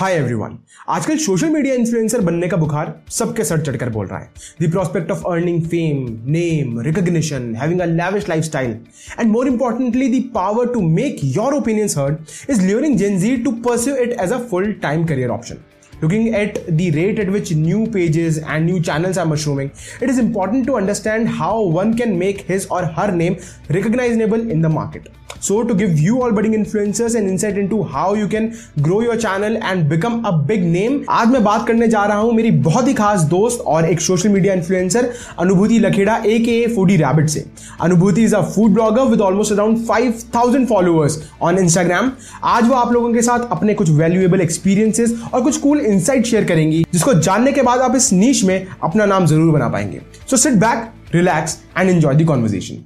हाय everyone आजकल social media influencer बनने का बुखार सबके सर चढ़कर बोल रहा है। The prospect of earning fame name recognition having a lavish lifestyle and more importantly the power to make your opinions heard is luring Gen Z to pursue it as a full time career option looking at the rate at which new pages and new channels are mushrooming it is important to understand how one can make his और her name recognisable in the market So, to give you all budding influencers an insight into how you can grow your channel and become a big name, आज मैं बात करने जा रहा हूँ मेरी बहुत ही खास दोस्त और एक social media influencer Anubhuti Lakhera AKA foodie rabbit से। Anubhuti is a food blogger with almost around 5000 followers on Instagram आज वो आप लोगों के साथ अपने कुछ वैल्यूएबल एक्सपीरियंसेस और कुछ कूल इनसाइट शेयर करेंगी जिसको जानने के बाद आप इस नीच में अपना नाम ज़रूर बना पाएँगे। So sit back relax and enjoy the conversation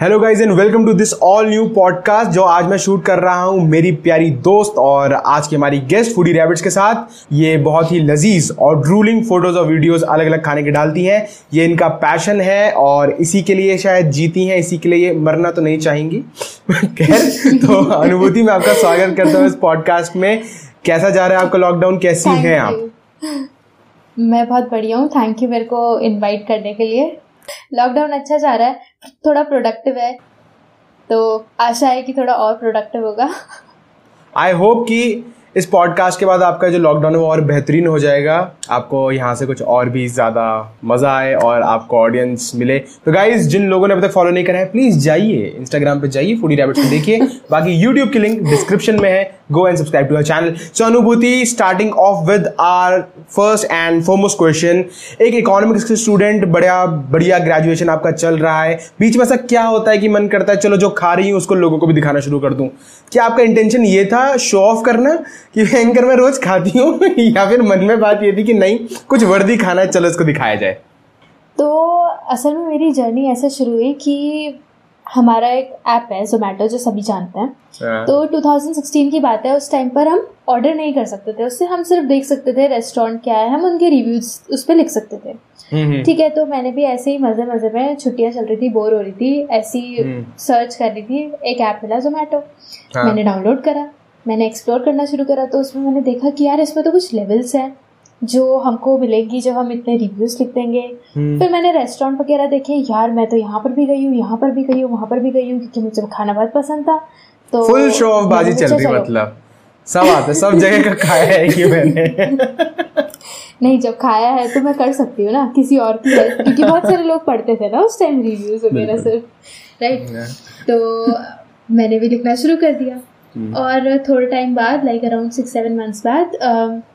hello guys and welcome to this all new podcast जो आज मैं शूट कर रहा हूँ मेरी प्यारी दोस्त और आज की हमारी गेस्ट फूडी रैबिट्स के साथ। ये बहुत ही लजीज और ड्रूलिंग फ़ोटोज़ और वीडियोस अलग अलग खाने के डालती हैं। ये इनका पैशन है और इसी के लिए शायद जीती हैं इसी के लिए ये मरना तो नहीं चाहेंगी। खैर तो अनुभूति मैं आपका स्वागत करता हूँ इस पॉडकास्ट में। कैसा जा रहा है आपका लॉकडाउन कैसी है आप? मैं बहुत बढ़िया हूँ। थैंक यू मेरे को इनवाइट करने के लिए। लॉकडाउन अच्छा जा रहा है, थोड़ा प्रोडक्टिव है तो आशा है कि थोड़ा और प्रोडक्टिव होगा। आई होप कि इस पॉडकास्ट के बाद आपका जो लॉकडाउन है वो और बेहतरीन हो जाएगा। आपको यहाँ से कुछ और भी ज़्यादा मज़ा आए और आपको ऑडियंस मिले। तो गाइज़ जिन लोगों ने अभी तक फॉलो नहीं करा है प्लीज़ जाइए इंस्टाग्राम पे जाइए फूडी रैबिट को देखिए। बाकी यूट्यूब की लिंक डिस्क्रिप्शन में है। Go and subscribe to our channel so Anubhuti starting off with our first and foremost question एक इकोनॉमिक्स के स्टूडेंट बढ़िया बढ़िया ग्रेजुएशन आपका चल रहा है। बीच में ऐसा क्या होता है कि मन करता है, चलो जो खा रही हूँ, उसको लोगों को भी दिखाना शुरू कर दूँ? क्या आपका इंटेंशन ये था शो ऑफ़ करना? कि भयंकर मैं रोज खाती हूँ? या फिर मन में बात ये थी कि नहीं, कुछ वर्दी खाना है, चलो इसको दिखाया जाए। तो असल में मेरी जर्नी ऐसे शुरू हुई कि हमारा एक ऐप है जोमेटो जो सभी जानते हैं। हाँ, तो 2016 की बात है उस टाइम पर हम ऑर्डर नहीं कर सकते थे। उससे हम सिर्फ़ देख सकते थे रेस्टोरेंट क्या है हम उनके रिव्यूज़ उस पर लिख सकते थे। हम्म, हम्म, ठीक है तो मैंने भी ऐसे ही मज़े मज़े में छुट्टियाँ चल रही थी बोर हो रही थी ऐसी हम्म। सर्च कर रही थी एक ऐप मिला जोमेटो हाँ। मैंने डाउनलोड करा मैंने एक्सप्लोर करना शुरू करा तो उसमें मैंने देखा कि यार इसमें तो कुछ लेवल्स हैं। जो हमको मिलेंगी जब हम इतने रिव्यूज़ लिख देंगे। हम्म, फिर मैंने रेस्टोरेंट वगैरह देखे यार मैं तो यहाँ पर भी गई हूँ यहाँ पर भी गई हूँ वहाँ पर भी गई हूँ क्योंकि मुझे खाना बहुत पसंद था। तो फुल शो ऑफ़ बाजी चल रही मतलब। सब आता है सब जगह का खाया है ये मैंने। नहीं जब खाया है तो मैं कर सकती हूँ ना किसी और की हेल्प क्योंकि बहुत सारे लोग पढ़ते थे ना उस टाइम रिव्यूज़ वगैरह सिर्फ़ राइट तो मैंने भी लिखना शुरू कर दिया। और थोड़े टाइम बाद like around six seven months बाद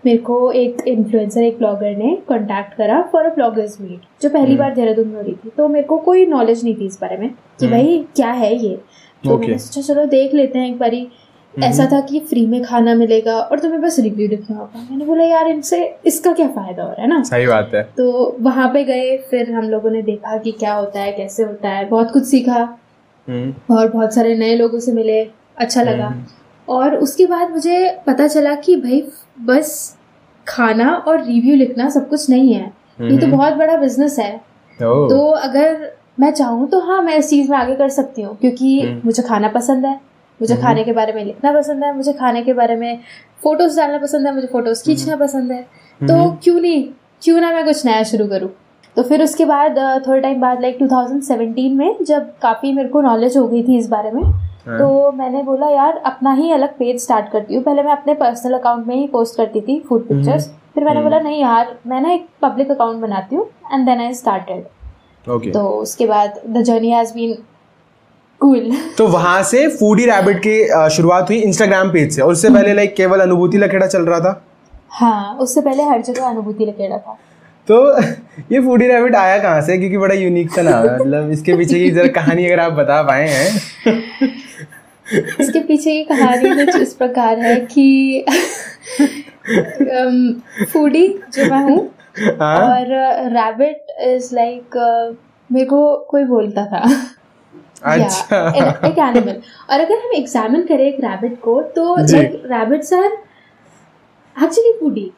मेरे को एक इन्फ्लुएंसर एक ब्लॉगर ने कांटेक्ट करा फॉर अ ब्लॉगर्स मीट जो पहली बार देहरादून में हो रही थी। तो मेरे को कोई नॉलेज नहीं थी इस बारे में कि हम्म। भाई क्या है ये? तो. मैंने सोचा चलो देख लेते हैं एक बारी। ऐसा था कि फ्री में खाना मिलेगा और तुम्हें बस रिव्यू लिखना होगा। मैंने बोला यार इनसे इसका क्या फ़ायदा हो रहा है ना? सही बात है। तो वहाँ पे गए फिर हम लोगों ने देखा कि क्या होता है कैसे होता है बहुत कुछ सीखा। हम्म, और बहुत सारे नए लोगों से मिले। अच्छा लगा हम्म। और उसके बाद मुझे पता चला कि भाई बस खाना और रिव्यू लिखना सब कुछ नहीं है ये तो हम्म। बहुत बड़ा बिज़नेस है तो अगर मैं चाहूँ तो हाँ मैं इस चीज़ में आगे कर सकती हूँ क्योंकि हम्म। मुझे खाना पसंद है मुझे। खाने के बारे में लिखना पसंद है मुझे खाने के बारे में फ़ोटोज़ डालना पसंद है मुझे फ़ोटोज़ खींचना पसंद है तो। क्यों नहीं क्यों ना मैं कुछ नया शुरू करूँ तो फिर उसके बाद थोड़े टाइम बाद लाइक 2017 में जब काफ़ी मेरे को नॉलेज हो गई थी इस बारे में तो मैंने बोला यार अपना ही अलग पेज स्टार्ट करती हूँ। पहले मैं अपने पर्सनल अकाउंट में ही पोस्ट करती थी फ़ूड पिक्चर्स फिर मैंने हम्म। बोला नहीं यार मैं ना एक पब्लिक अकाउंट बनाती हूँ एंड देन आई स्टार्टेड तो उसके बाद the journey has been cool तो वहाँ से फूडी रैबिट की शुरुआत हुई इंस्टाग्राम पेज से। और उससे पहले लाइक केवल अनुभूति लखेड़ा चल रहा था? हाँ उससे पहले हर जगह अनुभूति लखेड़ा था। तो ये फूडी रैबिट आया कहाँ से? क्योंकि बड़ा यूनिक सा नाम है मतलब इसके पीछे की जरा कहानी अगर आप बता पाए हैं। इसके पीछे की कहानी कुछ इस प्रकार है कि फूडी जो मैं हूँ हाँ? और रैबिट इज़ लाइक मेरे को कोई बोलता था। अच्छा। एक एनिमल और अगर हम एग्जामिन करें एक रैबिट को तो। Like rabbits are actually foodie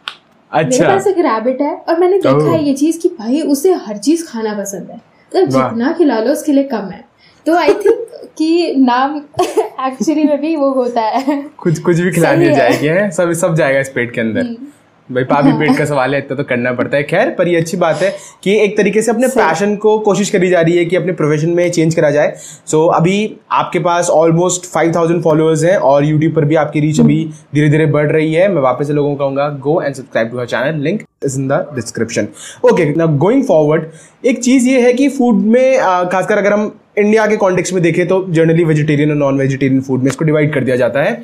अच्छा मेरे पास एक रैबिट है और मैंने देखा है ये चीज़ कि भाई उसे हर चीज़ खाना पसंद है। मतलब जितना खिला लो उसके लिए कम है। तो आई थिंक कि नाम एक्चुअली में भी वो होता है। कुछ कुछ भी खिला दिया जाएगा सब सब जाएगा इस पेट के अंदर। हम्म। भाई पापी। पेट का सवाल है इतना तो करना पड़ता है। खैर पर ये अच्छी बात है कि एक तरीके से अपने पैशन को कोशिश करी जा रही है कि अपने प्रोफेशन में चेंज करा जाए। सो so, अभी आपके पास ऑलमोस्ट फाइव थाउज़ेंड फॉलोअर्स हैं और यूट्यूब पर भी आपकी रीच अभी धीरे धीरे बढ़ रही है। मैं वापस से लोगों को कहूँगा go and subscribe to her channel link is in the description okay going forward एक चीज़ ये है कि फ़ूड में खासकर अगर हम इंडिया के कॉन्टेक्स्ट में देखें तो जनरली वेजिटेरियन और नॉन वेजिटेरियन फ़ूड में इसको डिवाइड कर दिया जाता है।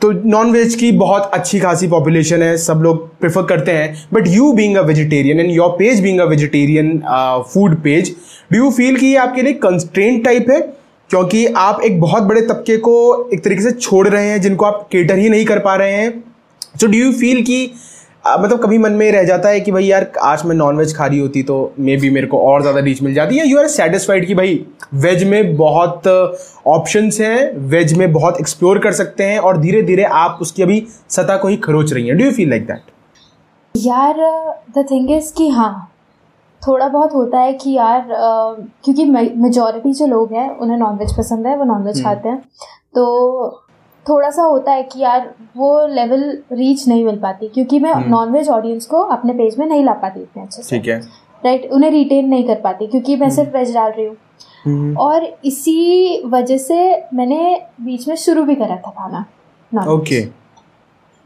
तो नॉन वेज की बहुत अच्छी खासी पॉपुलेशन है, सब लोग प्रेफर करते हैं. But you being a vegetarian and your page being a vegetarian food page do you feel कि ये आपके लिए कंस्ट्रेंट टाइप है? क्योंकि आप एक बहुत बड़े तबके को एक तरीके से छोड़ रहे हैं, जिनको आप केटर ही नहीं कर पा रहे हैं. सो डू यू फील कि मतलब कभी मन में रह जाता है कि भाई यार आज मैं नॉन वेज खा रही होती तो मे बी मेरे को और ज़्यादा रीच मिल जाती। है यू आर सेटिस्फाइड कि भाई वेज में बहुत ऑप्शंस हैं वेज में बहुत एक्सप्लोर कर सकते हैं और धीरे धीरे आप उसकी अभी सतह को ही खरोच रही हैं। Do you feel like that यार द थिंग इज़ कि हाँ थोड़ा बहुत होता है कि यार uh, क्योंकि मेजोरिटी जो लोग हैं उन्हें नॉनवेज पसंद है वो नॉनवेज हम्म। खाते हैं। तो थोड़ा सा होता है कि यार वो लेवल रीच नहीं मिल पाती क्योंकि मैं नॉन वेज ऑडियंस को अपने पेज में नहीं ला पाती इतने अच्छे से। ठीक है। राइट उन्हें रिटेन नहीं कर पाती क्योंकि मैं सिर्फ़ वेज डाल रही हूँ। हम्म। और इसी वजह से मैंने बीच में शुरू भी करा था खाना okay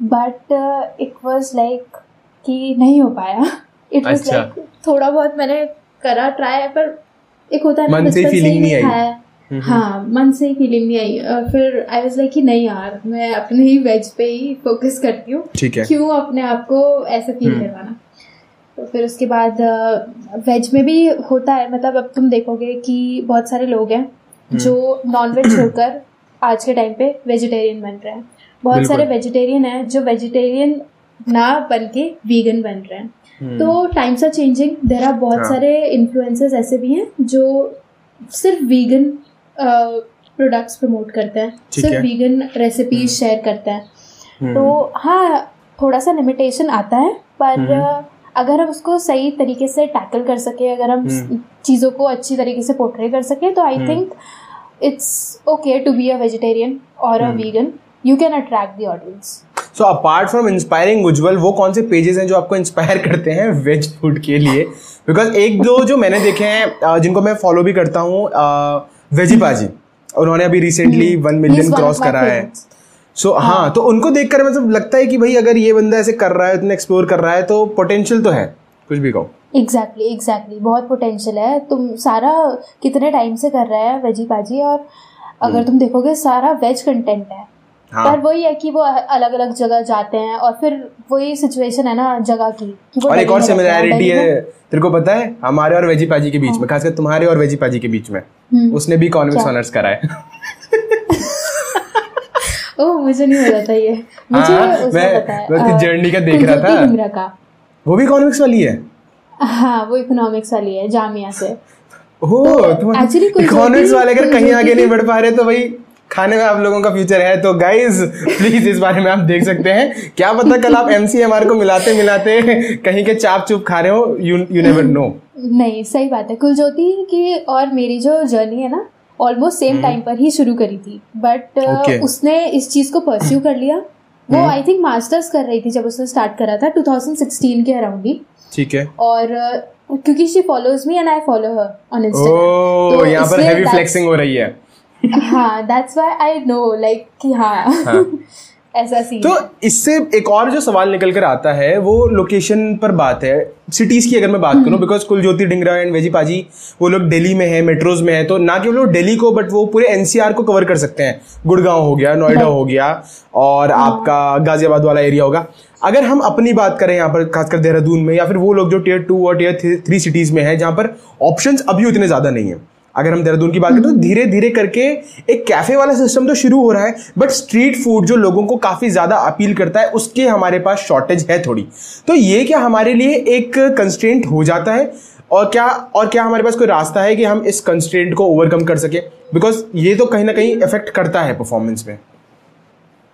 but it was like कि नहीं हो पाया। इट वॉज़ लाइक थोड़ा बहुत मैंने करा ट्राई पर एक होता है मन से फीलिंग नहीं आई। हाँ मन से ही फीलिंग नहीं आई। और फिर आई वाज लाइक कि नहीं यार मैं अपने ही वेज पे ही फोकस करती हूँ। क्यों अपने आप को ऐसा फील हम्म। करवाना? तो फिर उसके बाद वेज में भी होता है मतलब अब तुम देखोगे कि बहुत सारे लोग हैं हम्म। जो नॉन वेज छोड़कर आज के टाइम पे वेजिटेरियन बन रहे हैं। बहुत सारे वेजिटेरियन हैं जो वेजिटेरियन ना बन के वीगन बन रहे हैं। हम्म। तो times are changing there are बहुत हाँ. सारे इन्फ्लुएंसर्स ऐसे भी हैं जो सिर्फ़ वीगन प्रोडक्ट्स प्रमोट करता है। सिर्फ़ वीगन रेसिपीज़ शेयर करता है। हम्म। तो हाँ थोड़ा सा लिमिटेशन आता है पर हम्म। अगर हम उसको सही तरीके से टैकल कर सके अगर हम हम्म। चीज़ों को अच्छी तरीके से पोर्ट्रे कर सके तो I think it's okay to be a vegetarian और a vegan you can attract the audience so apart from inspiring Ujjwal वो कौन से पेजेस हैं जो आपको इंस्पायर करते हैं वेज फ़ूड के लिए? बिकॉज़ एक दो जो मैंने देखे हैं जिनको मैं फॉलो भी करता हूँ वेजी पाजी उन्होंने अभी रिसेंटली वन मिलियन क्रॉस करा है। सो so, हाँ।, हाँ। तो उनको देखकर मतलब लगता है कि भाई अगर ये बंदा ऐसे कर रहा है इतना एक्सप्लोर कर रहा है तो पोटेंशियल तो है। कुछ भी कहो। Exactly exactly, exactly exactly. बहुत पोटेंशियल है। तुम सारा कितने टाइम से कर रहा है वेजी पाजी और अगर हम्म। तुम देखोगे सारा वेज कंटेंट है। हाँ. पर वही है कि वो अलग अलग जगह जाते हैं और फिर वही सिचुएशन है ना जगह की कि और एक और सिमिलैरिटी है। तेरे को पता है? हमारे और वेजी पाजी के बीच हाँ. में खासकर तुम्हारे और वेजी पाजी के बीच में। हम्म। उसने भी इकोनॉमिक्स ऑनर्स करा है ओ मुझे नहीं पता था ये। मुझे हाँ, मैं मैं जर्नी का देख रहा था। वो भी इकोनॉमिक्स वाली है? हाँ वो इकोनॉमिक्स वाली है जामिया से। तो एक्चुअली इकोनॉमिक्स वाले अगर कहीं आगे नहीं बढ़ पा रहे तो भाई खाने में आप लोगों का फ्यूचर है तो गाइज़ प्लीज़ इस बारे में आप देख सकते हैं। क्या पता कल आप एम को मिलाते मिलाते कहीं के चाप चुप खा रहे हो यू यू नेवर नो नहीं सही बात है। कुलज्योति की और मेरी जो जर्नी है ना ऑलमोस्ट सेम टाइम पर ही शुरू करी थी। But okay. uh, उसने इस चीज़ को परस्यू कर लिया। वो आई थिंक मास्टर्स कर रही थी जब उसने स्टार्ट करा था 2016 के अराउंड ही। ठीक है। और uh, क्योंकि she follows me and I follow her on Instagram तो यहाँ पर हेवी फ्लेक्सिंग हो रही है। हाँ that's why I know like कि हाँ, हाँ. ऐसा सीन तो इससे एक और जो सवाल निकल कर आता है वो लोकेशन पर बात है। सिटीज़ की अगर मैं बात करूँ because Kuljyoti Dhingra and veggie पाजी वो लोग दिल्ली में है मेट्रोज में है तो ना केवल वो दिल्ली को बट वो पूरे एनसीआर को कवर कर सकते हैं। गुड़गांव हो गया नोएडा हो गया और हाँ। आपका गाजियाबाद वाला एरिया होगा। अगर हम अपनी बात करें यहाँ पर खासकर देहरादून में या फिर वो लोग जो टीयर टू और टीयर थ्री सिटीज़ में है जहाँ पर ऑप्शन अभी उतने ज़्यादा नहीं है। अगर हम देहरादून की बात करें तो हम्म। धीरे धीरे करके एक कैफ़े वाला सिस्टम तो शुरू हो रहा है बट स्ट्रीट फ़ूड जो लोगों को काफ़ी ज़्यादा अपील करता है उसके हमारे पास शॉर्टेज है थोड़ी। तो ये क्या हमारे लिए एक कंस्ट्रेंट हो जाता है? और क्या और क्या हमारे पास कोई रास्ता है कि हम इस कंस्ट्रेंट को ओवरकम कर सके? बिकॉज़ ये तो कहीं ना कहीं इफ़ेक्ट करता है परफॉर्मेंस में।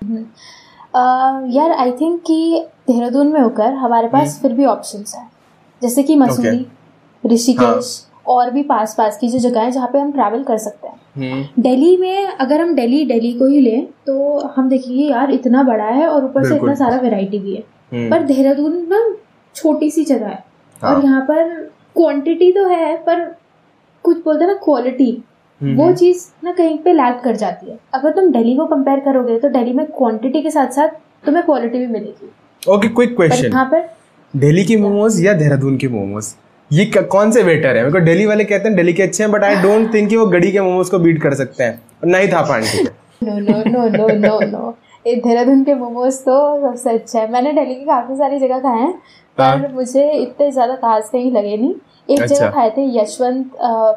uh, यार आई थिंक कि देहरादून में होकर हमारे पास हम्म। फिर भी ऑप्शंस है। जैसे कि मसूरी ऋषिकेश और भी पास पास की जो जगह है जहाँ पे हम ट्रैवल कर सकते हैं। हम्म। दिल्ली में अगर हम दिल्ली दिल्ली को ही लें तो हम देखेंगे यार इतना बड़ा है और ऊपर से इतना सारा वैरायटी भी है। हम्म, पर देहरादून ना छोटी सी जगह है। हाँ। और यहाँ पर क्वांटिटी तो है पर कुछ बोलते हैं ना क्वालिटी हम्म, वो चीज़ ना कहीं पे लैग कर जाती है। अगर तुम दिल्ली को कंपेयर करोगे तो दिल्ली में क्वांटिटी के साथ साथ तुम्हें क्वालिटी भी मिलेगी। ओके क्विक क्वेश्चन यहाँ पर दिल्ली के मोमोज या देहरादून के मोमोज? ये कौन से वेटर है? मेरे को दिल्ली वाले कहते हैं दिल्ली के अच्छे हैं बट आई डोंट थिंक कि वो गड़ी के मोमोज को बीट कर सकते हैं। और ना ही था पांडी के। No no no no no no Dehradun के मोमोज तो सबसे अच्छा है। मैंने दिल्ली की काफ़ी सारी जगह खाए हैं पर हाँ। मुझे इतने ज़्यादा खास नहीं लगे नहीं। एक अच्छा। जगह खाए थे यशवंत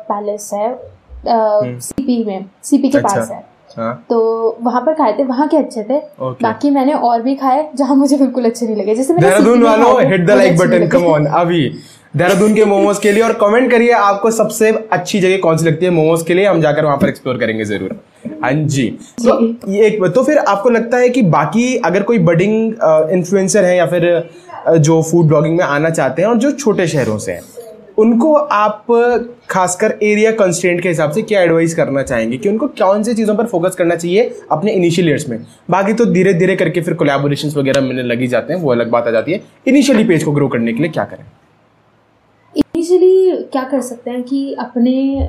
पैलेस है सीपी में सीपी के अच्छा। पास। है। हाँ तो वहाँ पर खाए थे वहाँ के अच्छे थे। बाकी मैंने और भी खाए जहाँ मुझे बिल्कुल अच्छे नहीं लगे। जैसे मैंने देहरादून वालों hit the like button come on अभी। देहरादून के मोमोज के लिए और कमेंट करिए आपको सबसे अच्छी जगह कौन सी लगती है मोमोज के लिए हम जाकर वहाँ पर एक्सप्लोर करेंगे ज़रूर। हाँ जी। तो ये एक तो फिर आपको लगता है कि बाकी अगर कोई बडिंग इन्फ्लुएंसर है या फिर जो फ़ूड ब्लॉगिंग में आना चाहते हैं और जो छोटे शहरों से हैं उनको आप खासकर एरिया कंस्टेंट के हिसाब से क्या एडवाइस करना चाहेंगे? कि उनको कौन सी चीज़ों पर फोकस करना चाहिए अपने इनिशियल ईयर्स में? बाकी तो धीरे धीरे करके फिर कोलेबोरेशन वगैरह मिलने लगी जाते हैं वो अलग बात आ जाती है। इनिशियली पेज को ग्रो करने के लिए क्या करें? इनिशियली क्या कर सकते हैं कि अपने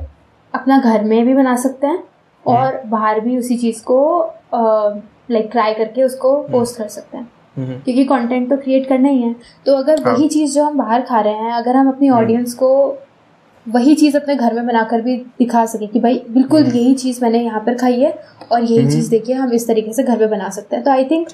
अपना घर में भी बना सकते हैं और बाहर भी उसी चीज़ को लाइक ट्राई करके उसको पोस्ट कर सकते हैं। हम्म, क्योंकि कंटेंट तो क्रिएट करना ही है। तो अगर हाँ। वही चीज़ जो हम बाहर खा रहे हैं अगर हम अपनी ऑडियंस को वही चीज़ अपने घर में बनाकर भी दिखा सके कि भाई बिल्कुल यही चीज़ मैंने यहाँ पर खाई है और यही चीज़ देखिए हम इस तरीके से घर में बना सकते हैं। तो आई थिंक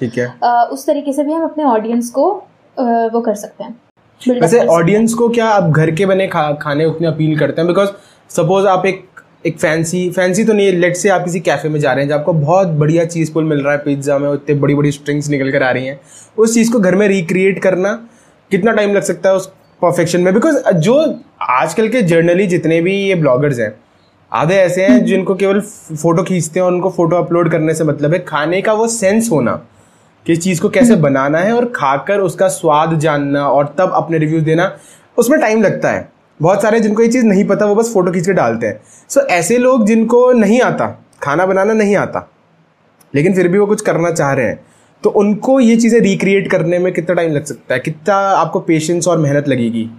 उस तरीके से भी हम अपने ऑडियंस को वो कर सकते हैं। वैसे हैं। ऑडियंस को क्या आप घर के बने खा, खाने उतने अपील करते हैं? बिकॉज़ सपोज़ आप एक एक फैंसी फैंसी तो नहीं लेट से आप किसी कैफ़े में जा रहे हैं जहाँ आपको बहुत बढ़िया चीज़ पुल मिल रहा है पिज़्ज़ा में इतने बड़ी बड़ी स्ट्रिंग्स निकल कर आ रही हैं उस चीज़ को घर में रिक्रिएट करना कितना टाइम लग सकता है उस परफेक्शन में? बिकॉज़ जो आजकल के जर्नली जितने भी ये ब्लॉगर्स हैं आधे ऐसे हैं जिनको केवल फ़ोटो खींचते हैं और उनको फ़ोटो अपलोड करने से मतलब है खाने का वो सेंस होना। कि इस चीज़ को कैसे बनाना है और खाकर उसका स्वाद जानना और तब अपने रिव्यू देना, उसमें टाइम लगता है। बहुत सारे जिनको ये चीज़ नहीं पता, वो बस फ़ोटो खींच के डालते हैं। सो ऐसे लोग जिनको नहीं आता, खाना बनाना नहीं आता, लेकिन फिर भी वो कुछ करना चाह रहे हैं तो उनको ये चीज़ें रिक्रिएट करने में कितना टाइम लग सकता है? कितना आपको पेशेंस और मेहनत लगेगी?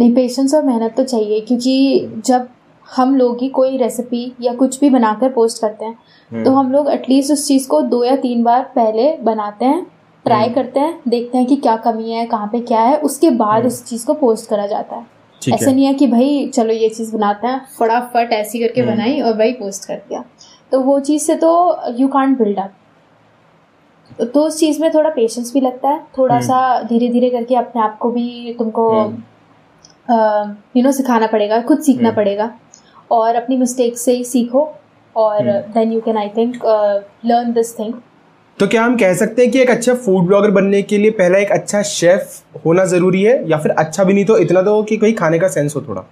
नहीं पेशेंस और मेहनत तो चाहिए, क्योंकि जब हम लोग ही कोई रेसिपी या कुछ भी बनाकर पोस्ट करते हैं। तो हम लोग एटलीस्ट उस चीज़ को दो या तीन बार पहले बनाते हैं ट्राई करते हैं देखते हैं कि क्या कमी है कहाँ पे क्या है उसके बाद उस चीज़ को पोस्ट करा जाता है। ऐसा नहीं है कि भाई चलो ये चीज़ बनाते हैं फटाफट ऐसी करके बनाई और भाई पोस्ट कर दिया। तो वो चीज़ से तो यू कांट बिल्ड अप तो उस चीज़ में थोड़ा पेशेंस भी लगता है थोड़ा सा धीरे धीरे करके अपने आप को भी तुमको यू नो सिखाना पड़ेगा खुद सीखना पड़ेगा। और अपनी मिस्टेक से ही सीखो और then you can I think learn this thing तो क्या हम कह सकते हैं कि एक अच्छा फ़ूड ब्लॉगर बनने के लिए पहला एक अच्छा शेफ होना ज़रूरी है या फिर अच्छा भी नहीं तो इतना तो कि कोई खाने का सेंस हो थोड़ा?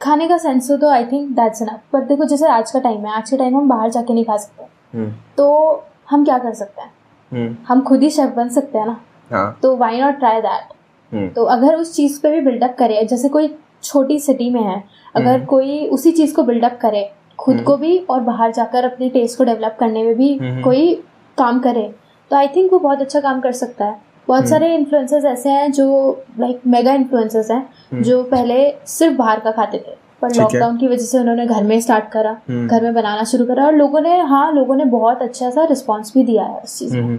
खाने का सेंस हो तो आई थिंक दैट्स एनफ पर देखो जैसे आज का टाइम है आज के टाइम हम बाहर जाके नहीं खा सकते। हम्म। तो हम क्या कर सकते हैं? हम्म। हम खुद ही शेफ बन सकते हैं ना? हाँ। तो वाई नॉट ट्राई दैट तो अगर उस चीज़ पे भी बिल्डअप करे जैसे कोई छोटी सिटी में है। अगर कोई उसी चीज़ को बिल्डअप करे खुद को भी और बाहर जाकर अपने टेस्ट को डेवलप करने में भी कोई काम करे तो आई थिंक वो बहुत अच्छा काम कर सकता है। बहुत सारे इन्फ्लुएंसर्स ऐसे हैं जो लाइक मेगा इन्फ्लुएंसर्स हैं जो पहले सिर्फ़ बाहर का खाते थे पर लॉकडाउन की वजह से उन्होंने घर में स्टार्ट करा हम्म। घर में बनाना शुरू करा और लोगों ने हाँ लोगों ने बहुत अच्छा सा रिस्पॉन्स भी दिया है उस चीज़ में। हम्म।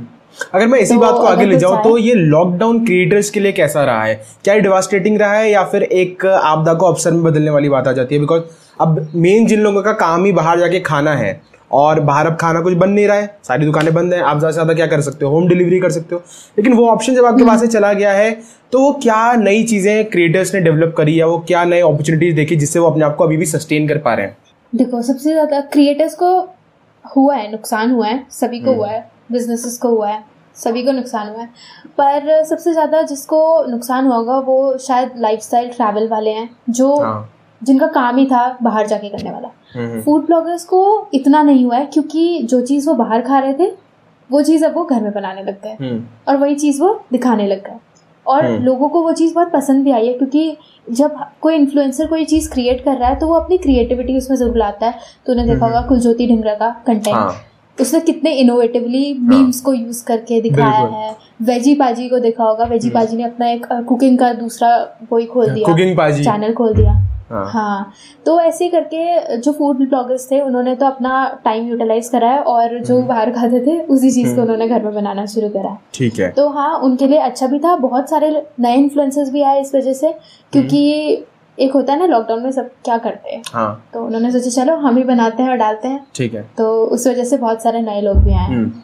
अगर मैं इसी तो बात को आगे ले जाऊँ तो ये लॉकडाउन क्रिएटर्स के लिए कैसा रहा है? क्या ये डिवास्टेटिंग रहा है या फिर एक आपदा को अवसर में बदलने वाली बात आ जाती है? बिकॉज़ अब मेन जिन लोगों का काम ही बाहर जाके खाना है और बाहर अब खाना कुछ बन नहीं रहा है सारी दुकानें बंद हैं आप ज़्यादा से ज़्यादा क्या कर सकते हो? होम डिलीवरी कर सकते हो। लेकिन वो ऑप्शन जब आपके पास से चला गया है तो वो क्या नई चीज़ें क्रिएटर्स ने डेवलप करी या वो क्या नए अपॉर्चुनिटीज़ देखी जिससे वो अपने आप को अभी भी सस्टेन कर पा रहे हैं? देखो सबसे ज़्यादा क्रिएटर्स को हुआ है नुकसान हुआ है सभी हम्म। को हुआ है। बिजनेसेस को हुआ है सभी को नुकसान हुआ है। पर सबसे ज़्यादा जिसको नुकसान हुआ होगा वो शायद लाइफस्टाइल ट्रैवल वाले हैं जो हाँ। जिनका काम ही था बाहर जाके करने वाला। हम्म, फ़ूड ब्लॉगर्स को इतना नहीं हुआ है क्योंकि जो चीज़ वो बाहर खा रहे थे वो चीज़ अब वो घर में बनाने लग गए। हम्म, और वही चीज़ वो दिखाने लग गए। और लोगों को वो चीज़ बहुत पसंद भी आई है क्योंकि जब कोई इन्फ्लुएंसर कोई चीज़ क्रिएट कर रहा है तो वो अपनी क्रिएटिविटी उसमें ज़रूर लाता है। तो उन्हें देखा होगा कुलज्योति ढिंगरा का कंटेंट हाँ। उसने कितने इनोवेटिवली मीम्स को यूज़ करके दिखाया है। वेजी पाजी को देखा होगा। वेजी पाजी ने अपना एक कुकिंग का दूसरा वही खोल दिया। कुकिंग पाजी चैनल खोल दिया। हाँ। हाँ। तो ऐसे करके जो फ़ूड ब्लॉगर्स थे उन्होंने तो अपना टाइम यूटिलाइज करा है और जो हम्म। बाहर खाते थे उसी चीज़ को उन्होंने घर में बनाना शुरू करा है। ठीक है। तो हाँ उनके लिए अच्छा भी था। बहुत सारे नए इन्फ्लुएंसर्स भी आए इस वजह से क्योंकि एक होता है ना लॉकडाउन में सब क्या करते हैं? हाँ। तो उन्होंने सोचा चलो हम ही बनाते हैं और डालते हैं। ठीक है। तो उस वजह से बहुत सारे नए लोग भी आए हैं।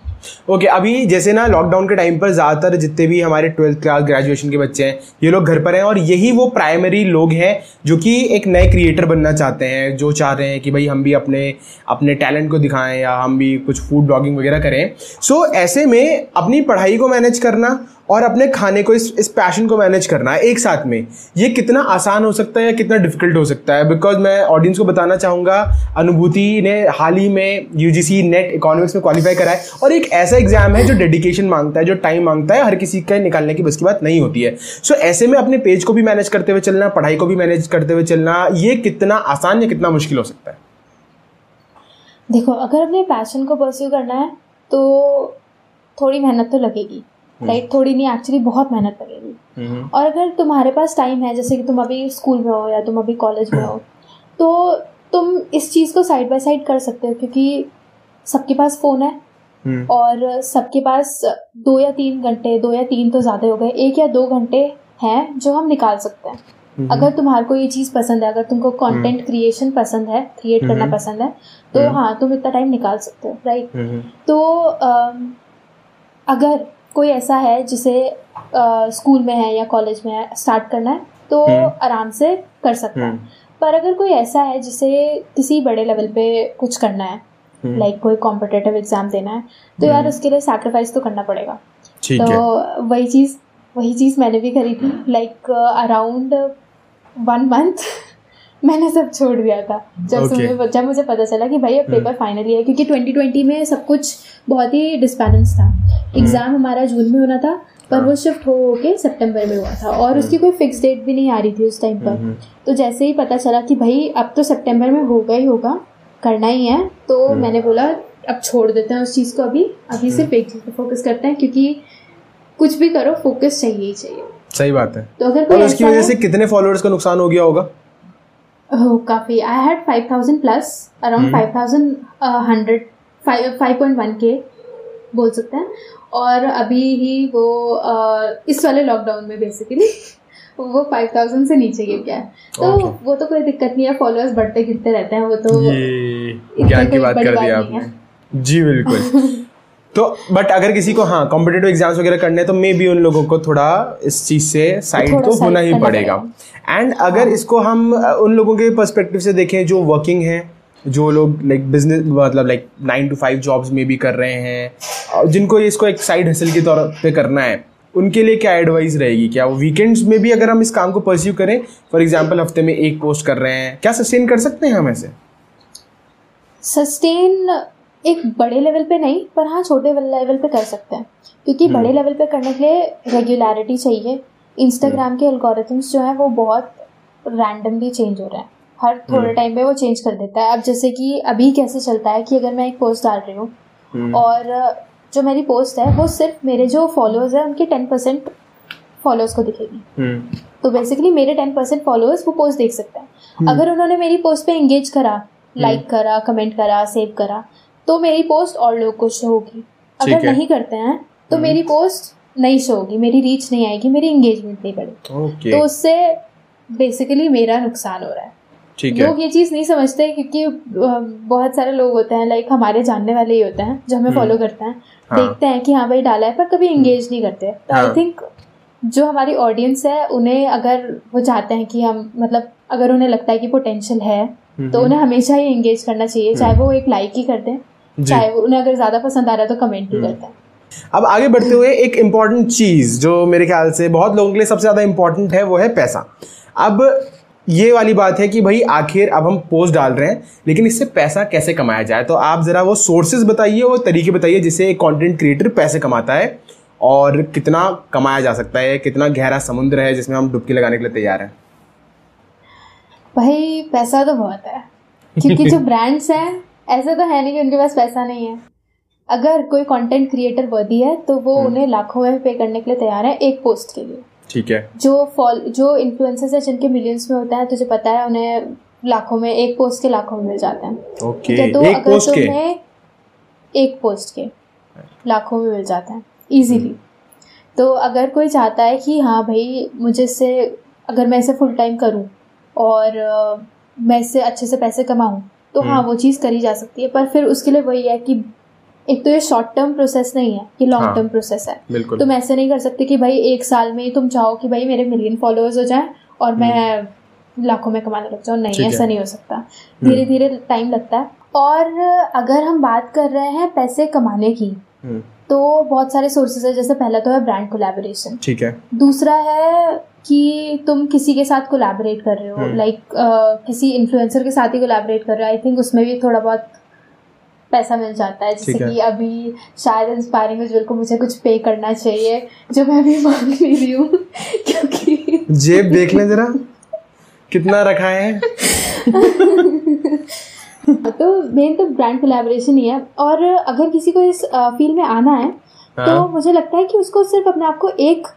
ओके अभी जैसे ना लॉकडाउन के टाइम पर ज़्यादातर जितने भी हमारे ट्वेल्थ क्लास ग्रेजुएशन के बच्चे हैं ये लोग घर पर हैं और यही वो प्राइमरी लोग हैं जो कि एक नए क्रिएटर बनना चाहते हैं जो चाह रहे हैं कि भाई हम भी अपने अपने टैलेंट को दिखाएँ या हम भी कुछ फ़ूड ब्लॉगिंग वगैरह करें। सो so, ऐसे में अपनी पढ़ाई को मैनेज करना और अपने खाने को इस इस पैशन को मैनेज करना है एक साथ में। ये कितना आसान हो सकता है या कितना डिफ़िकल्ट हो सकता है? बिकॉज़ मैं ऑडियंस को बताना चाहूँगा, अनुभूति ने हाल ही में यूजीसी नेट इकोनॉमिक्स में क्वालिफाई करा है और एक ऐसा एग्ज़ाम है जो डेडिकेशन माँगता है, जो टाइम माँगता है, हर किसी का निकालने की बस की बात नहीं होती है। सो ऐसे में अपने पेज को भी मैनेज करते हुए चलना, पढ़ाई को भी मैनेज करते हुए चलना, ये कितना आसान या कितना मुश्किल हो सकता है? देखो, अगर अपने पैशन को परस्यू करना है तो थोड़ी मेहनत तो लगेगी। राइट थोड़ी नहीं एक्चुअली बहुत मेहनत लगेगी और अगर तुम्हारे पास टाइम है जैसे कि तुम अभी स्कूल में हो या तुम अभी कॉलेज में हो तो तुम इस चीज़ को साइड बाय साइड कर सकते हो क्योंकि सबके पास फ़ोन है हम्म, और सबके पास दो या तीन घंटे दो या तीन तो ज़्यादा हो गए एक या दो घंटे हैं जो हम निकाल सकते हैं। हम्म। अगर तुम्हारे को ये चीज़ पसंद है अगर तुमको कंटेंट क्रिएशन पसंद है क्रिएट करना हम्म। पसंद है तो हाँ तुम इतना टाइम निकाल सकते हो राइट हम्म, तो अगर कोई ऐसा है जिसे स्कूल में है या कॉलेज में है स्टार्ट करना है तो हम्म। आराम से कर सकता है। हम्म, पर अगर कोई ऐसा है जिसे किसी बड़े लेवल पे कुछ करना है हम्म। लाइक कोई कॉम्पिटेटिव एग्ज़ाम देना है तो यार उसके लिए सैक्रिफाइस तो करना पड़ेगा। तो वही चीज़ वही चीज़ मैंने भी करी थी लाइक अराउंड वन मंथ मैंने सब छोड़ दिया था। जब Okay. जब मुझे पता चला कि भाई अब। पेपर फाइनली है क्योंकि 2020 में सब कुछ बहुत ही डिस्बैलेंस था। एग्ज़ाम हमारा जून में होना था पर वो शिफ्ट हो के सितंबर में हुआ था। और उसकी कोई फिक्स डेट भी नहीं आ रही थी उस टाइम पर। तो जैसे ही पता चला कि भाई अब तो सितंबर में होगा ही होगा करना ही है तो। मैंने बोला अब छोड़ देते हैं उस चीज़ को अभी। अभी सिर्फ़ एक चीज़ पे फोकस करते हैं क्योंकि कुछ भी करो फोकस चाहिए ही चाहिए। सही बात है। तो अगर कोई और उसकी वजह से कितने फॉलोअर्स का नुकसान हो गया होगा? ओह काफ़ी। I had five thousand plus around five thousand hundred five point one K बोल सकते हैं। और अभी ही वो uh, इस वाले लॉकडाउन में बेसिकली वो फाइव थाउज़ेंड से नीचे गिर गया है। तो Okay. वो तो कोई दिक्कत नहीं है फॉलोअर्स बढ़ते गिरते रहते हैं वो तो ये ज्ञान की बात कर दी आपने। जी बिल्कुल। तो बट अगर किसी को हाँ कॉम्पिटेटिव एग्ज़ाम्स वगैरह करने तो मे बी उन लोगों को थोड़ा इस चीज़ से साइड तो होना ही पड़ेगा। एंड अगर इसको हम उन लोगों के पर्सपेक्टिव से देखें जो वर्किंग है जो लोग लाइक बिज़नेस मतलब like nine to five jobs में भी कर रहे हैं जिनको इसको एक साइड हसल के तौर पे करना है उनके लिए क्या एडवाइस रहेगी? क्या वो वीकेंड्स में भी अगर हम इस काम को परस्यू करें फॉर एग्ज़ाम्पल हफ़्ते में एक पोस्ट कर रहे हैं क्या सस्टेन कर सकते हैं हम ऐसे? सस्टेन एक बड़े लेवल पे नहीं पर हाँ छोटे लेवल पे कर सकते हैं। क्योंकि हम्म। बड़े लेवल पे करने के लिए रेगुलरिटी चाहिए। इंस्टाग्राम के एल्गोरिथम्स जो है वो बहुत रैंडमली चेंज हो रहे हैं। हर हम्म। थोड़े टाइम पे वो चेंज कर देता है। अब जैसे कि अभी कैसे चलता है कि अगर मैं एक पोस्ट डाल रही हूँ हम्म, और जो मेरी पोस्ट है वो सिर्फ़ मेरे जो फॉलोअर्स हैं उनके टेन परसेंट फॉलोअर्स को दिखेगी। हम्म, तो बेसिकली मेरे टेन परसेंट फॉलोअर्स वो पोस्ट देख सकते हैं। अगर उन्होंने मेरी पोस्ट पे एंगेज करा लाइक करा कमेंट करा सेव करा तो मेरी पोस्ट और लोग को शो होगी। अगर है। नहीं करते हैं तो मेरी पोस्ट नहीं शो होगी मेरी रीच नहीं आएगी मेरी एंगेजमेंट नहीं बढ़ेगी। तो उससे बेसिकली मेरा नुकसान हो रहा है। लोग ये चीज़ नहीं समझते क्योंकि बहुत सारे लोग होते हैं लाइक हमारे जानने वाले ही होते हैं जो हमें फॉलो करते हैं। हाँ। देखते हैं कि हाँ भाई डाला है पर कभी एंगेज नहीं करते। तो आई हाँ। थिंक जो हमारी ऑडियंस है उन्हें अगर वो चाहते हैं कि हम मतलब अगर उन्हें लगता है कि पोटेंशियल है तो उन्हें हमेशा ही एंगेज करना चाहिए चाहे वो एक लाइक ही हैं जी। चाहे उन्हें अगर ज़्यादा पसंद आ रहा है तो कमेंट ही करते हैं। अब आगे बढ़ते हुए एक इंपॉर्टेंट चीज़ जो मेरे ख्याल से बहुत लोगों के लिए सबसे ज़्यादा इंपॉर्टेंट है वो है पैसा। अब ये वाली बात है कि भाई आखिर अब हम पोस्ट डाल रहे हैं लेकिन इससे पैसा कैसे कमाया जाए? तो आप जरा वो सोर्सेज बताइए वो तरीके बताइए जिससे एक कंटेंट क्रिएटर पैसे कमाता है और कितना कमाया जा सकता है कितना गहरा समुद्र है जिसमें हम डुबकी लगाने के लिए तैयार हैं। भाई पैसा तो बहुत है। क्योंकि जो ब्रांड्स हैं ऐसा तो है नहीं कि उनके पास पैसा नहीं है। अगर कोई कंटेंट क्रिएटर वर्दी है तो वो हम्म। उन्हें लाखों में पे करने के लिए तैयार है एक पोस्ट के लिए। ठीक है। जो फॉल जो इन्फ्लुएंसर्स है जिनके मिलियंस में होता है तुझे पता है उन्हें लाखों में एक पोस्ट के लाखों में मिल जाते हैं। ओके तो एक अगर पोस्ट के? तुम्हें एक पोस्ट के लाखों में मिल जाते हैं इजीली तो अगर कोई चाहता है कि हाँ भाई मुझे इससे अगर मैं इसे फुल टाइम करूँ और मैं इससे अच्छे से पैसे कमाऊँ तो हाँ हम्म। वो चीज़ करी जा सकती है पर फिर उसके लिए वही है कि एक तो ये शॉर्ट टर्म प्रोसेस नहीं है ये लॉन्ग। टर्म प्रोसेस है। तुम ऐसे नहीं कर सकते कि भाई एक साल में ही तुम चाहो कि भाई मेरे मिलियन फॉलोअर्स हो जाएँ और मैं लाखों में कमाने लग जाऊँ। हम्म। नहीं ऐसा नहीं हो सकता। धीरे धीरे टाइम लगता है। और अगर हम बात कर रहे हैं पैसे कमाने की हम्म, तो बहुत सारे सोर्सेज है जैसे पहला तो है ब्रांड कोलेबोरेशन ठीक है। दूसरा है कि तुम किसी के साथ कोलैबोरेट कर रहे हो हम्म। लाइक किसी इन्फ्लुएंसर के साथ ही कोलैबोरेट कर रहे हो आई थिंक उसमें भी थोड़ा बहुत पैसा मिल जाता है जैसे कि अभी शायद इंस्पायरिंग विजुअल को मुझे कुछ पे करना चाहिए जो मैं अभी मांग नहीं रही हूँ क्योंकि जेब देख लें जरा कितना रखा है तो मेन तो ब्रांड कोलैबोरेशन ही है और अगर किसी को इस फ़ील्ड में आना है तो हाँ। मुझे लगता है कि उसको सिर्फ़ अपने आप को एक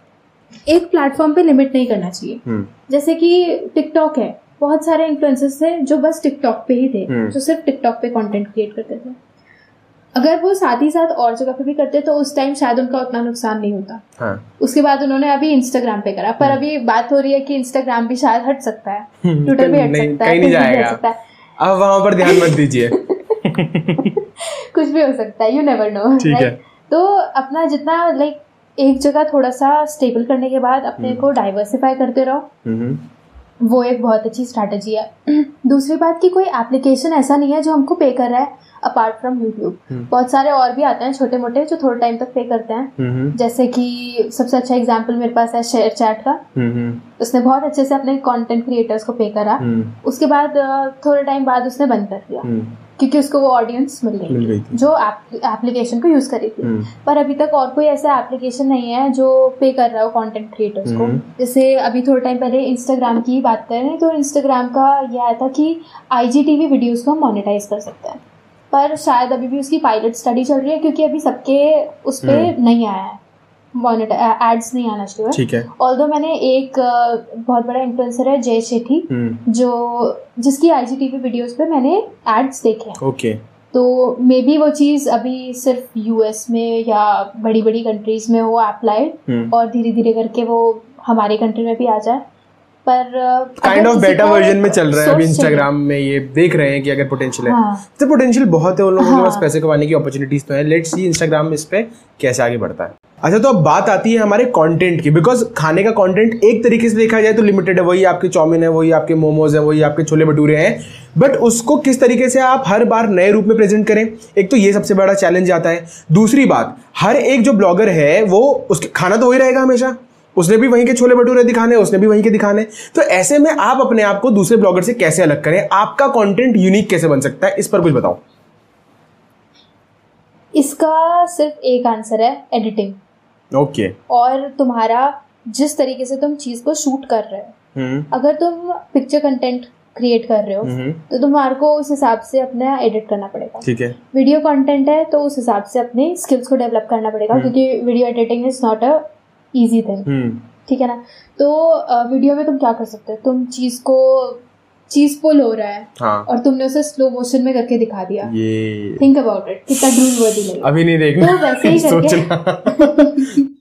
एक प्लेटफॉर्म पे लिमिट नहीं करना चाहिए। हम्म, जैसे कि टिकटॉक है बहुत सारे इन्फ्लुएंसर्स थे जो बस टिकटॉक पे ही थे हम्म। जो सिर्फ़ टिकटॉक पे कंटेंट क्रिएट करते थे। अगर वो साथ ही साथ और जगह पे भी करते तो उस टाइम शायद उनका उतना नुकसान नहीं होता। हाँ। उसके बाद उन्होंने अभी इंस्टाग्राम पे करा पर अभी बात हो रही है कि इंस्टाग्राम भी शायद हट सकता है। ट्विटर भी हट सकता है नहीं हट जाएगा। सकता है। अब वहाँ पर ध्यान मत दीजिए। कुछ भी हो सकता है यू नेवर नो ठीक है। तो अपना जितना लाइक एक जगह थोड़ा सा स्टेबल करने के बाद अपने को डाइवर्सिफाई करते रहो। हम्म, वो एक बहुत अच्छी स्ट्रैटेजी है। दूसरी बात कि कोई एप्लीकेशन ऐसा नहीं है जो हमको पे कर रहा है अपार्ट फ्रॉम यूट्यूब हम्म। बहुत सारे और भी आते हैं छोटे मोटे जो थोड़े टाइम तक पे करते हैं। हम्म, जैसे कि सबसे अच्छा एग्ज़ाम्पल मेरे पास है शेयर चैट का। हम्म, उसने बहुत अच्छे से अपने कंटेंट क्रिएटर्स को पे करा। हम्म, उसके बाद थोड़े टाइम बाद उसने बंद कर दिया। हम्म, क्योंकि उसको वो ऑडियंस मिल गई थी। जो एप्लीकेशन को यूज़ करी थी। हम्म, पर अभी तक और कोई ऐसा एप्लीकेशन नहीं है जो पे कर रहा हो कंटेंट क्रिएटर्स को। हम्म। जैसे अभी थोड़े टाइम पहले इंस्टाग्राम की बात करें तो इंस्टाग्राम का यह आया था कि आई जी आईजीटीवी वीडियोस को हम मोनेटाइज कर सकते हैं। पर शायद अभी भी उसकी पायलट स्टडी चल रही है क्योंकि अभी सबके उस पर हम्म। नहीं आया है। एड्स नहीं आना है ठीक है। ऑल्दो मैंने एक बहुत बड़ा इन्फ्लुएंसर है जय शेठी हम्म, जो जिसकी आईजीटीवी वीडियोस पे मैंने एड्स देखे हैं। ओके तो मे बी वो चीज़ अभी सिर्फ़ यूएस में या बड़ी बड़ी कंट्रीज़ में हो अप्लाइड हम्म। और धीरे धीरे करके वो हमारे कंट्री में भी आ जाए। पर काइंड ऑफ़ बेटा वर्जन में चल रहा है अभी इंस्टाग्राम में ये देख रहे हैं कि अगर पोटेंशियल है। हाँ। तो पोटेंशियल बहुत है उन लोगों के हाँ। पास पैसे कमाने की अपॉर्चुनिटीज़ तो है। लेट्स सी इंस्टाग्राम इस पे कैसे आगे बढ़ता है। अच्छा तो अब बात आती है हमारे कंटेंट की बिकॉज़ खाने का कंटेंट एक तरीके से देखा जाए तो लिमिटेड है, वही आपके चाउमीन है, वही आपके मोमोज है, वही आपके छोले भटूरे हैं। बट उसको किस तरीके से आप हर बार नए रूप में प्रेजेंट करें? एक तो ये सबसे बड़ा चैलेंज आता है। दूसरी बात, हर एक जो ब्लॉगर है, वो उसके खाना तो वही रहेगा हमेशा। उसने भी वहीं के छोले भटूरे दिखाने, उसने भी वहीं के दिखाने। तो ऐसे में आप अपने आप को दूसरे ब्लॉगर से कैसे अलग करें? आपका कंटेंट यूनिक कैसे बन सकता है? इस पर कुछ बताओ। इसका सिर्फ़ एक आंसर है एडिटिंग ओके और तुम्हारा जिस तरीके से तुम चीज़ को शूट कर रहे हो। हम्म। अगर तुम पिक्चर कंटेंट क्रिएट कर रहे हो हम्म, तो तुम्हारे को उस हिसाब से अपना एडिट करना पड़ेगा। ठीक है। वीडियो कंटेंट है तो उस हिसाब से अपने स्किल्स को डेवलप करना पड़ेगा क्योंकि video editing is not a easy thing hmm. ठीक है ना? तो वीडियो में तुम क्या कर सकते हो? तुम चीज़ को चीज़ पुल हो रहा है हाँ। और तुमने उसे स्लो मोशन में करके दिखा दिया। ये थिंक अबाउट इट कितना ड्रूल वर्दी लगेगा अभी नहीं देखना तो वैसे ही करके-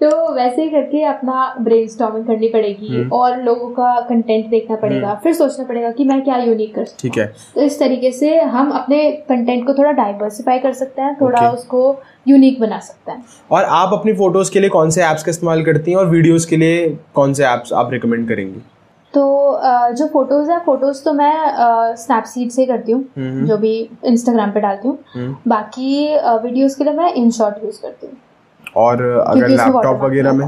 तो वैसे ही करके अपना ब्रेन करनी पड़ेगी हम्म। और लोगों का कंटेंट देखना पड़ेगा। फिर सोचना पड़ेगा कि मैं क्या यूनिक कर सकता ठीक है। तो इस तरीके से हम अपने कंटेंट को थोड़ा डाइवर्सिफाई कर सकते हैं थोड़ा Okay. उसको यूनिक बना सकते हैं। और आप अपनी फ़ोटोज़ के लिए कौन से ऐप्स का इस्तेमाल करती हैं और वीडियोस के लिए कौन से ऐप्स आप रिकमेंड करेंगी? तो जो फ़ोटोज़ है फ़ोटोज़ तो मैं स्नैपसीड से करती हूँ हम्म, जो भी इंस्टाग्राम पे डालती हूँ। हम्म। बाकी वीडियोस के लिए मैं इन शॉर्ट यूज़ करती हूँ। और अगर लैपटॉप वगैरह में?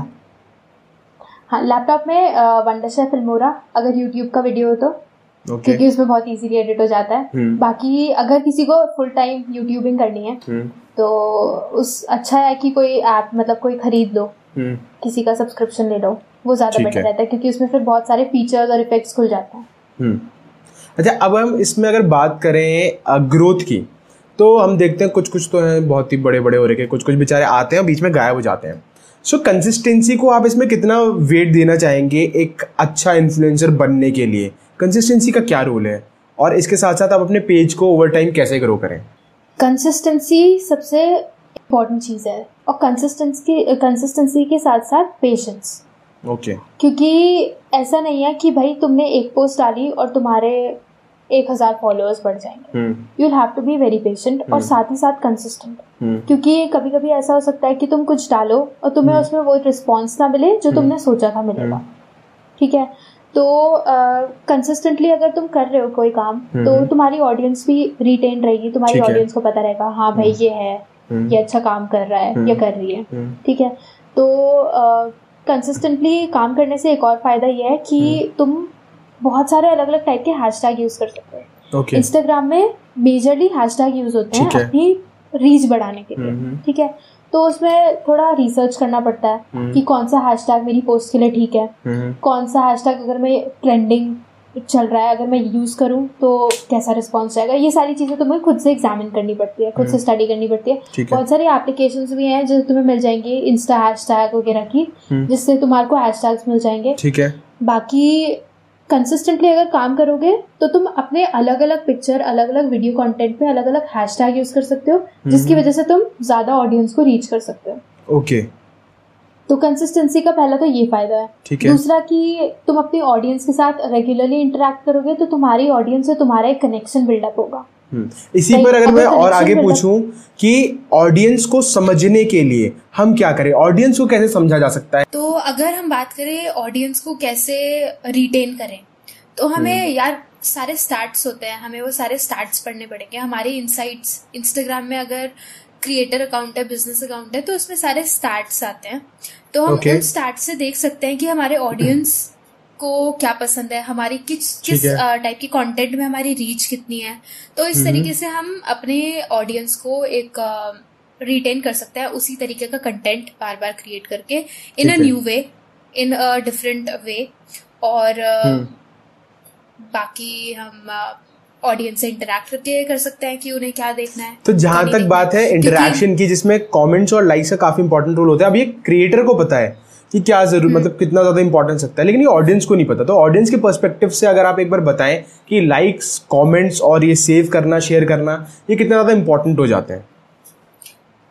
हाँ लैपटॉप में वंडरशा फिल्मोरा अगर यूट्यूब का वीडियो हो तो। ओके क्योंकि उसमें बहुत इजीली एडिट हो जाता है। हम्म। बाकी अगर किसी को फुल टाइम यूट्यूबिंग करनी है हम्म। तो उस अच्छा है कि कोई ऐप मतलब कोई खरीद लो। किसी का सब्सक्रिप्शन ले लो। वो ज़्यादा बेटर रहता है क्योंकि उसमें फिर बहुत सारे फीचर्स और इफेक्ट्स खुल जाते हैं। हम्म। अच्छा अब हम इसमें अगर बात करें ग्रोथ की तो हम देखते हैं कुछ कुछ तो हैं बहुत ही बड़े बड़े हो रखे कुछ कुछ बेचारे आते हैं और बीच में गायब हो जाते हैं। सो so, कंसिस्टेंसी को आप इसमें कितना वेट देना चाहेंगे एक अच्छा इन्फ्लुएंसर बनने के लिए? कंसिस्टेंसी का क्या रोल है? और इसके साथ साथ आप अपने पेज को ओवर टाइम कैसे ग्रो करें? कंसिस्टेंसी सबसे इम्पोर्टेंट चीज़ है। और कंसिस्टेंसी कंसिस्टेंसी के साथ साथ पेशेंस ओके क्योंकि ऐसा नहीं है कि भाई तुमने एक पोस्ट डाली और तुम्हारे एक हज़ार फॉलोअर्स बढ़ जाएँगे। हम्म। You have to be very patient और साथ ही साथ कंसिस्टेंट हम्म। क्योंकि कभी कभी ऐसा हो सकता है कि तुम कुछ डालो और तुम्हें उसमें वो रिस्पॉन्स ना मिले जो तुमने सोचा था मिलेगा। ठीक है? तो कंसिस्टेंटली uh, अगर तुम कर रहे हो कोई काम तो तुम्हारी ऑडियंस भी रिटेन रहेगी तुम्हारी ऑडियंस को पता रहेगा हाँ भाई ये है। हम्म। ये अच्छा काम कर रहा है या कर रही है। हम्म। ठीक है? तो कंसिस्टेंटली काम करने से एक और फ़ायदा ये है कि हम्म। तुम बहुत सारे अलग अलग टाइप के हैशटैग यूज़ कर सकते हो। ओके इंस्टाग्राम में मेजरली हैशटैग यूज़ होते हैं है। अपनी रीच बढ़ाने के लिए। हम्म। ठीक है? तो उसमें थोड़ा रिसर्च करना पड़ता है हम्म। कि कौन सा हैशटैग मेरी पोस्ट के लिए ठीक है। हम्म। कौन सा हैशटैग अगर मैं ट्रेंडिंग चल रहा है अगर मैं यूज़ करूँ तो कैसा रिस्पॉन्स जाएगा ये सारी चीज़ें तुम्हें खुद से एग्जामिन करनी पड़ती है खुद से स्टडी करनी पड़ती है। हम्म। बहुत सारी एप्लीकेशंस भी हैं जो तुम्हें मिल जाएँगी इंस्टा हैशटैग वगैरह की हम्म। जिससे तुम्हारे को हैशटैग्स मिल जाएँगे। ठीक है। बाकी कंसिस्टेंटली अगर काम करोगे तो तुम अपने अलग अलग पिक्चर अलग अलग वीडियो कंटेंट पे अलग अलग हैश टैग यूज़ कर सकते हो हम्म। जिसकी वजह से तुम ज़्यादा ऑडियंस को रीच कर सकते हो। ओके तो कंसिस्टेंसी का पहला तो ये फ़ायदा है। ठीक है। दूसरा कि तुम अपनी ऑडियंस के साथ रेगुलरली इंटरेक्ट करोगे तो तुम्हारी ऑडियंस से तुम्हारा एक कनेक्शन बिल्डअप होगा। हम्म, इसी पर अगर मैं और आगे पूछूँ कि ऑडियंस को समझने के लिए हम क्या करें? ऑडियंस को कैसे समझा जा सकता है? तो अगर हम बात करें ऑडियंस को कैसे रिटेन करें तो हमें यार सारे स्टार्ट्स होते हैं हमें वो सारे स्टार्ट्स पढ़ने पड़ेंगे। हमारे इनसाइट्स इंस्टाग्राम में अगर क्रिएटर अकाउंट है बिज़नेस अकाउंट है तो उसमें सारे स्टार्ट्स आते हैं तो हम Okay. उन स्टार्ट से देख सकते हैं कि हमारे ऑडियंस को क्या पसंद है हमारी किस किस। टाइप की कंटेंट में हमारी रीच कितनी है तो इस तरीके से हम अपने ऑडियंस को एक रिटेन कर सकते हैं उसी तरीके का कंटेंट बार बार क्रिएट करके in a new way in a different way और। बाकी हम ऑडियंस से इंटरेक्ट करके कर सकते हैं कि उन्हें क्या देखना है। तो जहाँ तक बात है। इंटरेक्शन की जिसमें कमेंट्स और लाइक्स का काफ़ी इंपॉर्टेंट रोल होता है। अब ये क्रिएटर को पता है कि क्या ज़रूर मतलब कितना ज़्यादा इंपॉर्टेंस रखता है लेकिन ये ऑडियंस को नहीं पता। तो ऑडियंस के पर्सपेक्टिव से अगर आप एक बार बताएँ कि लाइक्स कमेंट्स और ये सेव करना शेयर करना ये कितना ज़्यादा इंपॉर्टेंट हो जाते हैं?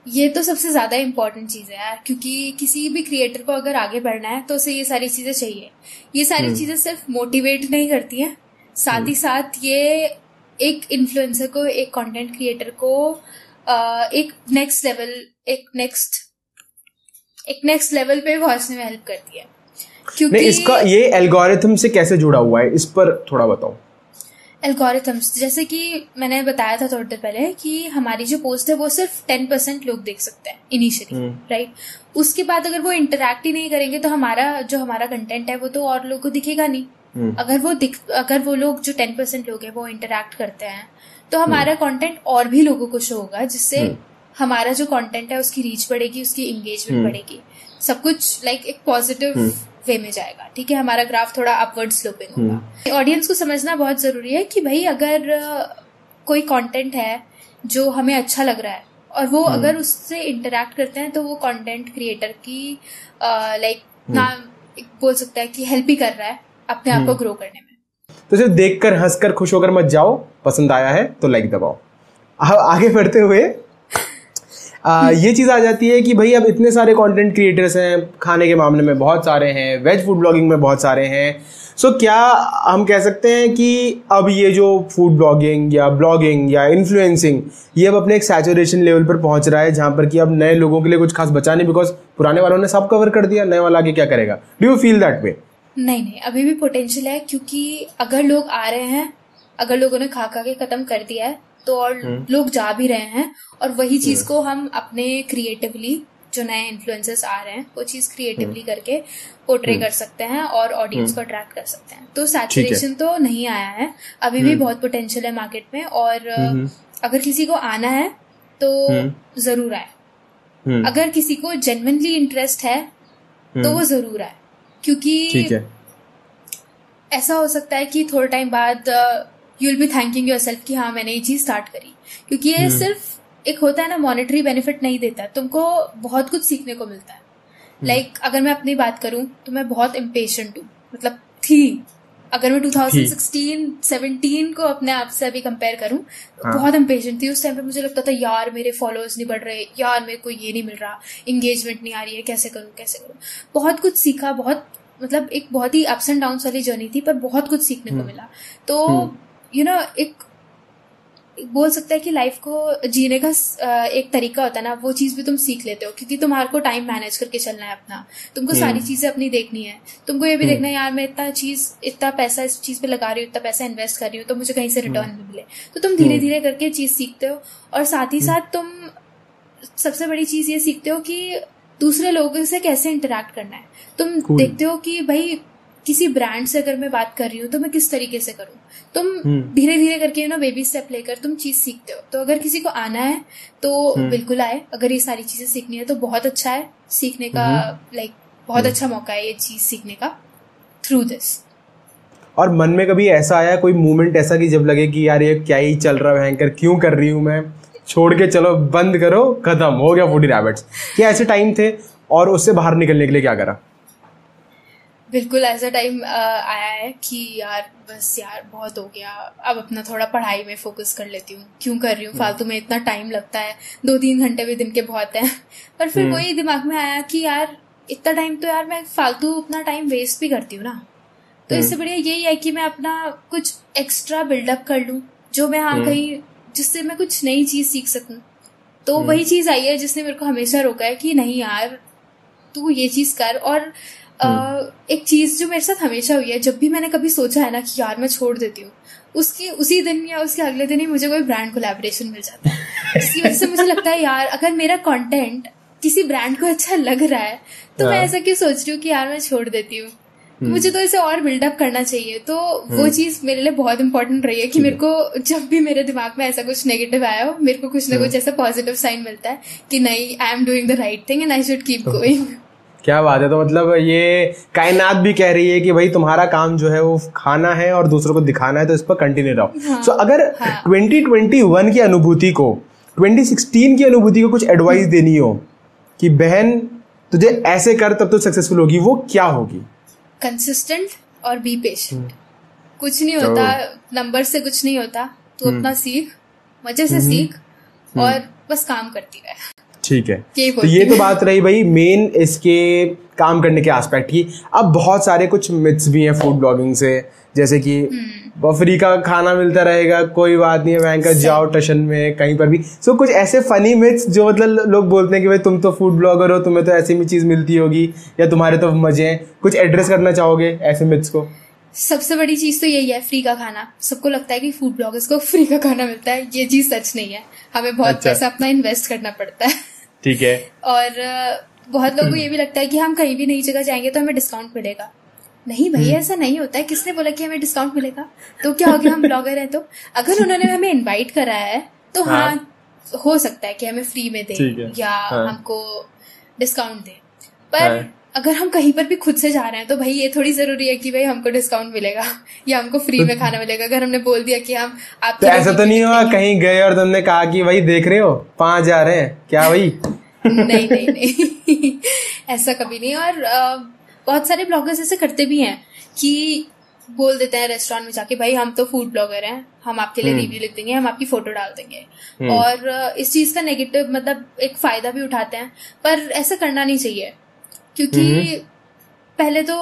ये तो सबसे ज़्यादा इम्पोर्टेंट चीज़ है यार क्योंकि किसी भी क्रिएटर को अगर आगे बढ़ना है तो उसे ये सारी चीज़ें चाहिए। ये हम्म। सारी चीज़ें सिर्फ़ मोटिवेट नहीं करती हैं। साथ ही साथ ये एक इन्फ्लुएंसर को एक कंटेंट क्रिएटर को एक नेक्स्ट लेवल एक नेक्स्ट एक नेक्स्ट लेवल पे पहुँचने में हेल्प करती है। क्योंकि इसका ये एल्गोरिथम से कैसे जुड़ा हुआ है इस पर थोड़ा बताओ। एल्गोरिथम्स जैसे कि मैंने बताया था थोड़ी देर पहले कि हमारी जो पोस्ट है वो सिर्फ़ टेन परसेंट लोग देख सकते हैं इनिशियली राइट उसके बाद अगर वो इंटरेक्ट ही नहीं करेंगे तो हमारा जो हमारा कंटेंट है वो तो और लोगों को दिखेगा नहीं। हम्म। अगर वो दिख अगर वो लोग जो टेन परसेंट लोग हैं वो इंटरेक्ट करते हैं तो हमारा कंटेंट और भी लोगों को शो होगा जिससे हमारा जो कंटेंट है उसकी रीच बढ़ेगी उसकी एंगेजमेंट बढ़ेगी। सब कुछ लाइक like, एक पॉजिटिव वे में जाएगा ठीक है? हमारा ग्राफ थोड़ा अपवर्ड स्लोपिंग होगा। ऑडियंस को समझना बहुत ज़रूरी है कि भाई अगर कोई कंटेंट है जो हमें अच्छा लग रहा है और वो अगर उससे इंटरेक्ट करते हैं तो वो कंटेंट क्रिएटर की लाइक ना बोल सकता है कि हेल्प ही कर रहा है। अपने आप को ग्रो करने में। तो सिर्फ़ देखकर हंसकर खुश होकर मत जाओ। पसंद आया है तो लाइक दबाओ। आगे बढ़ते हुए आ, ये चीज़ आ जाती है कि भाई अब इतने सारे कंटेंट क्रिएटर्स हैं खाने के मामले में बहुत सारे हैं वेज फ़ूड ब्लॉगिंग में बहुत सारे हैं। सो so, क्या हम कह सकते हैं कि अब ये जो फ़ूड ब्लॉगिंग या ब्लॉगिंग या इन्फ्लुएंसिंग ये अब अपने एक सैचुरेशन लेवल पर पहुँच रहा है जहाँ पर कि अब नए लोगों के लिए कुछ खास बचा नहीं बिकॉज़ पुराने वालों ने सब कवर कर दिया नए वाला आगे क्या करेगा? Do you feel that way नहीं नहीं अभी भी पोटेंशियल है क्योंकि अगर लोग आ रहे हैं अगर लोगों ने खा खा के खत्म कर दिया है तो और लोग जा भी रहे हैं और वही चीज़ को हम अपने क्रिएटिवली जो नए इन्फ्लुएंसर्स आ रहे हैं वो चीज़ क्रिएटिवली करके पोर्ट्रे कर सकते हैं और ऑडियंस को अट्रैक्ट कर सकते हैं। तो सैचुरेशन तो नहीं आया है अभी भी बहुत पोटेंशियल है मार्केट में और अगर किसी को आना है तो ज़रूर आए। अगर किसी को जेनवनली इंटरेस्ट है तो वो ज़रूर आए। क्योंकि ऐसा हो सकता है कि थोड़े टाइम बाद you will be thanking yourself कि हाँ मैंने ये चीज़ स्टार्ट करी। क्योंकि ये सिर्फ़ एक होता है ना मॉनिटरी बेनिफिट नहीं देता। तुमको बहुत कुछ सीखने को मिलता है। लाइक like, अगर मैं अपनी बात करूँ तो मैं बहुत इम्पेशेंट हूँ। मतलब थी। अगर मैं 2016 17 को अपने आप से अभी कंपेयर करूँ तो हाँ. बहुत इम्पेशेंट थी। उस टाइम पे मुझे लगता था यार मेरे फॉलोअर्स नहीं बढ़ रहे। यार मेरे को ये नहीं मिल रहा। इंगेजमेंट नहीं आ रही है। कैसे करूँ? कैसे करूँ? बहुत कुछ सीखा बहुत मतलब एक बहुत ही अप्स एंड डाउन वाली जर्नी थी पर बहुत कुछ सीखने को हम्म। मिला। तो यू you नो एक बोल सकते हैं कि लाइफ को जीने का एक तरीका होता है ना वो चीज़ भी तुम सीख लेते हो क्योंकि तुम्हारे को टाइम मैनेज करके चलना है अपना। तुमको सारी हम्म। चीज़ें अपनी देखनी है। तुमको ये भी देखना है यार मैं इतना चीज़ इतना पैसा इस चीज़ पे लगा रही हूँ इतना पैसा इन्वेस्ट कर रही हूँ तो मुझे कहीं से रिटर्न भी मिले। तो तुम धीरे धीरे करके चीज़ सीखते हो और साथ ही साथ तुम सबसे बड़ी चीज़ ये सीखते हो कि दूसरे लोगों से कैसे इंटरेक्ट करना है। तुम देखते हो कि भाई किसी ब्रांड से अगर मैं बात कर रही हूँ तो मैं किस तरीके से करूँ? तुम हम्म। धीरे धीरे करके ना बेबी स्टेप लेकर तुम चीज़ सीखते हो। तो अगर किसी को आना है तो हम्म। बिल्कुल आए। अगर ये सारी चीज़ें सीखनी है तो बहुत अच्छा है सीखने का लाइक हम्म। बहुत अच्छा मौका है ये चीज़ सीखने का थ्रू दिस और मन में कभी ऐसा आया कोई मोमेंट ऐसा कि जब लगे कि यार ये क्या ही चल रहा है भयंकर क्यों कर रही हूँ मैं? छोड़ के चलो बंद करो खत्म हो गया फूडी रैबिट्स क्या ऐसे टाइम थे और उससे बाहर निकलने के लिए क्या करा? बिल्कुल ऐसा टाइम आया है कि यार बस यार बहुत हो गया। अब अपना थोड़ा पढ़ाई में फोकस कर लेती हूँ। क्यों कर रही हूँ? हम्म। फालतू में इतना टाइम लगता है। दो तीन घंटे भी दिन के बहुत हैं। पर फिर हम्म। वही दिमाग में आया कि यार इतना टाइम तो यार मैं फालतू अपना टाइम वेस्ट भी करती हूँ ना। तो इससे हम्म। बढ़िया यही है कि मैं अपना कुछ एक्स्ट्रा बिल्डअप कर लूँ जो मैं हाँ कहीं जिससे मैं कुछ नई चीज़ सीख सकूँ। तो वही चीज़ आई है जिसने मेरे को हमेशा रोका है कि नहीं यार तू ये चीज़ कर। और हम्म। एक चीज़ जो मेरे साथ हमेशा हुई है जब भी मैंने कभी सोचा है ना कि यार मैं छोड़ देती हूँ उसकी उसी दिन या उसके अगले दिन ही मुझे कोई ब्रांड कोलेबोरेशन मिल जाता है इसकी वजह से मुझे लगता है यार अगर मेरा कंटेंट किसी ब्रांड को अच्छा लग रहा है तो मैं हाँ। ऐसा क्यों सोच रही हूँ कि यार मैं छोड़ देती हूँ हम्म। मुझे तो इसे और बिल्डअप करना चाहिए तो वो हम्म। चीज़ मेरे लिए बहुत इंपॉर्टेंट रही है कि मेरे को जब भी मेरे दिमाग में ऐसा कुछ नेगेटिव आया हो मेरे को कुछ ना कुछ ऐसा पॉजिटिव साइन मिलता है कि नहीं I am doing the right thing and I should keep going क्या बात है? तो मतलब ये कायनात भी कह रही है कि भाई तुम्हारा काम जो है वो खाना है और दूसरों को दिखाना है तो इस पर कंटिन्यू रहो। सो हाँ, so, अगर हाँ. 2021 की अनुभूति को 2016 की अनुभूति को कुछ एडवाइस देनी हो कि बहन तुझे ऐसे कर तब तो सक्सेसफुल होगी। वो क्या होगी? कंसिस्टेंट और बी पेशेंट हम्म। कुछ नहीं होता नंबर से कुछ नहीं होता। तू हम्म। अपना सीख मज़े से हम्म। सीख और बस काम करती रहे। ठीक है। तो ये तो बात रही भाई मेन इसके काम करने के एस्पेक्ट की अब बहुत सारे कुछ मिथ्स भी हैं फ़ूड ब्लॉगिंग से जैसे कि हम्म। का खाना मिलता रहेगा कोई बात नहीं है बैंकर जाओ टशन में कहीं पर भी। सो कुछ ऐसे फनी मिथ्स जो मतलब लोग बोलते हैं कि भाई तुम तो फ़ूड ब्लॉगर हो तुम्हें तो ऐसी भी चीज़ मिलती होगी या तुम्हारे तो मज़े हैं। कुछ एड्रेस करना चाहोगे ऐसे मिथ्स को? सबसे बड़ी चीज़ तो यही है फ्री का खाना। सबको लगता है कि फ़ूड ब्लॉगर्स को फ्री का खाना मिलता है। ये चीज़ सच नहीं है। हमें बहुत अच्छा। पैसा अपना इन्वेस्ट करना पड़ता है। ठीक है। और बहुत लोगों को ये भी लगता है कि हम कहीं भी नई जगह जाएँगे तो हमें डिस्काउंट मिलेगा। नहीं भाई हम्म। ऐसा नहीं होता है। किसने बोला कि हमें डिस्काउंट मिलेगा? तो क्या हो गया हम ब्लॉगर हैं तो। अगर उन्होंने हमें इनवाइट करा है तो हाँ, हाँ हो सकता है कि हमें फ्री में दे या हाँ. हमको डिस्काउंट दे। पर हाँ. अगर हम कहीं पर भी खुद से जा रहे हैं तो भाई ये थोड़ी ज़रूरी है कि भाई हमको डिस्काउंट मिलेगा या हमको फ्री में खाना मिलेगा। अगर हमने बोल दिया कि हम आप तो ऐसा तो नहीं हुआ कहीं गए और तुमने कहा कि भाई देख रहे हो पाँच जा रहे हैं क्या भाई? नहीं नहीं नहीं। ऐसा कभी नहीं। और बहुत सारे ब्लॉगर्स ऐसे करते भी हैं कि बोल देते हैं रेस्टोरेंट में जाके भाई हम तो फ़ूड ब्लॉगर हैं हम आपके लिए रिव्यू हम्म। लिख देंगे हम आपकी फ़ोटो डाल देंगे। हम्म। और इस चीज़ का नेगेटिव मतलब एक फ़ायदा भी उठाते हैं पर ऐसा करना नहीं चाहिए। क्योंकि हम्म। पहले तो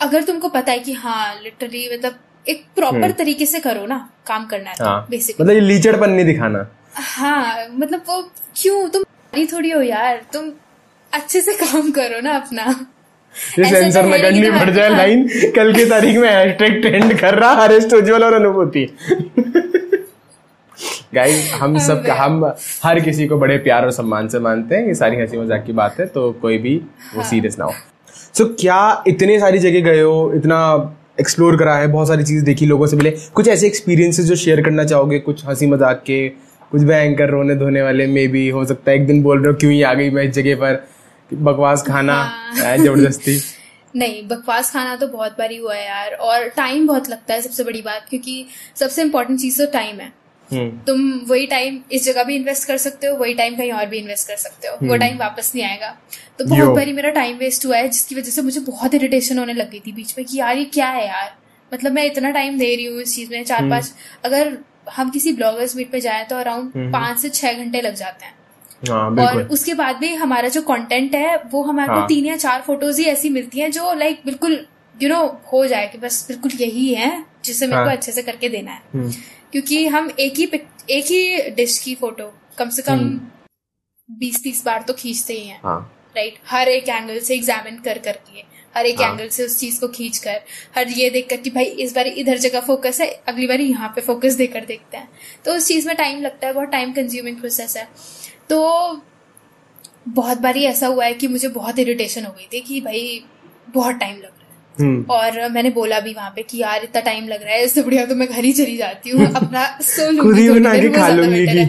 अगर तुमको पता है कि हाँ लिटरली मतलब एक प्रॉपर हम्म। तरीके से करो ना काम करना है हाँ, बेसिकली मतलब ये लीचड़पन नहीं दिखाना। हाँ मतलब वो क्यों? तुम थोड़ी हो यार। तुम अच्छे से काम करो ना अपना। ये सेंसर तो करनी पड़ जाए लाइन कल की तारीख में हैशटैग ट्रेंड कर रहा अरेस्ट उज्जवल और अनुभूति। गाइस हम सब हम हर किसी को बड़े प्यार और सम्मान से मानते हैं। ये सारी हँसी मज़ाक की बात है तो कोई भी वो सीरियस ना हो। सो क्या इतने सारी जगह गए हो? इतना एक्सप्लोर करा है बहुत सारी चीज़ देखी लोगों से मिले। कुछ ऐसे एक्सपीरियंसेस जो शेयर करना चाहोगे? कुछ हँसी मज़ाक के कुछ भयंकर रोने धोने वाले मे भी हो सकता है एक दिन बोल रहे हो क्यों ही आ गई मैं इस जगह पर? बकवास खाना हाँ। ज़बरदस्ती। नहीं बकवास खाना तो बहुत बारी हुआ है यार और टाइम बहुत लगता है सबसे बड़ी बात क्योंकि सबसे इम्पोर्टेंट चीज़ तो टाइम है। तुम वही टाइम इस जगह भी इन्वेस्ट कर सकते हो वही टाइम कहीं और भी इन्वेस्ट कर सकते हो। वो टाइम वापस नहीं आएगा। तो हम्म। बहुत बारी मेरा टाइम वेस्ट हुआ है जिसकी वजह से मुझे बहुत इरिटेशन होने लग गई थी बीच में कि यार ये क्या है यार? मतलब मैं इतना टाइम दे रही हूँ इस चीज़ में हम्म। चार पाँच अगर हम किसी ब्लॉगर्स मीट पे जाए तो अराउंड पाँच से छह घंटे लग जाते हैं। हाँ और उसके बाद भी हमारा जो कंटेंट है वो हमारे को हाँ। तीन या चार फ़ोटोज़ ही ऐसी मिलती हैं जो लाइक बिल्कुल यू नो हो जाए कि बस बिल्कुल यही है जिसे मेरे को हाँ। अच्छे से करके देना है। हम्म, क्योंकि हम एक ही एक ही डिश की फ़ोटो कम से कम हम्म। बीस तीस बार तो खींचते ही हैं। हाँ। राइट हर एक एंगल से एग्जामिन कर करके हर एक हाँ। एंगल से उस चीज़ को खींच कर हर ये देख कर कि भाई इस बार इधर जगह फोकस है अगली बार यहाँ पे फोकस देकर देखते हैं। तो उस चीज़ में टाइम लगता है बहुत टाइम कंज्यूमिंग प्रोसेस है। तो बहुत बारी ऐसा हुआ है कि मुझे बहुत इरिटेशन हो गई थी कि भाई बहुत टाइम लग है और मैंने बोला भी वहाँ पे कि यार इतना टाइम लग रहा है इससे बढ़िया तो मैं घर ही चली जाती हूँ अपना सो लूँगी खा लूँगी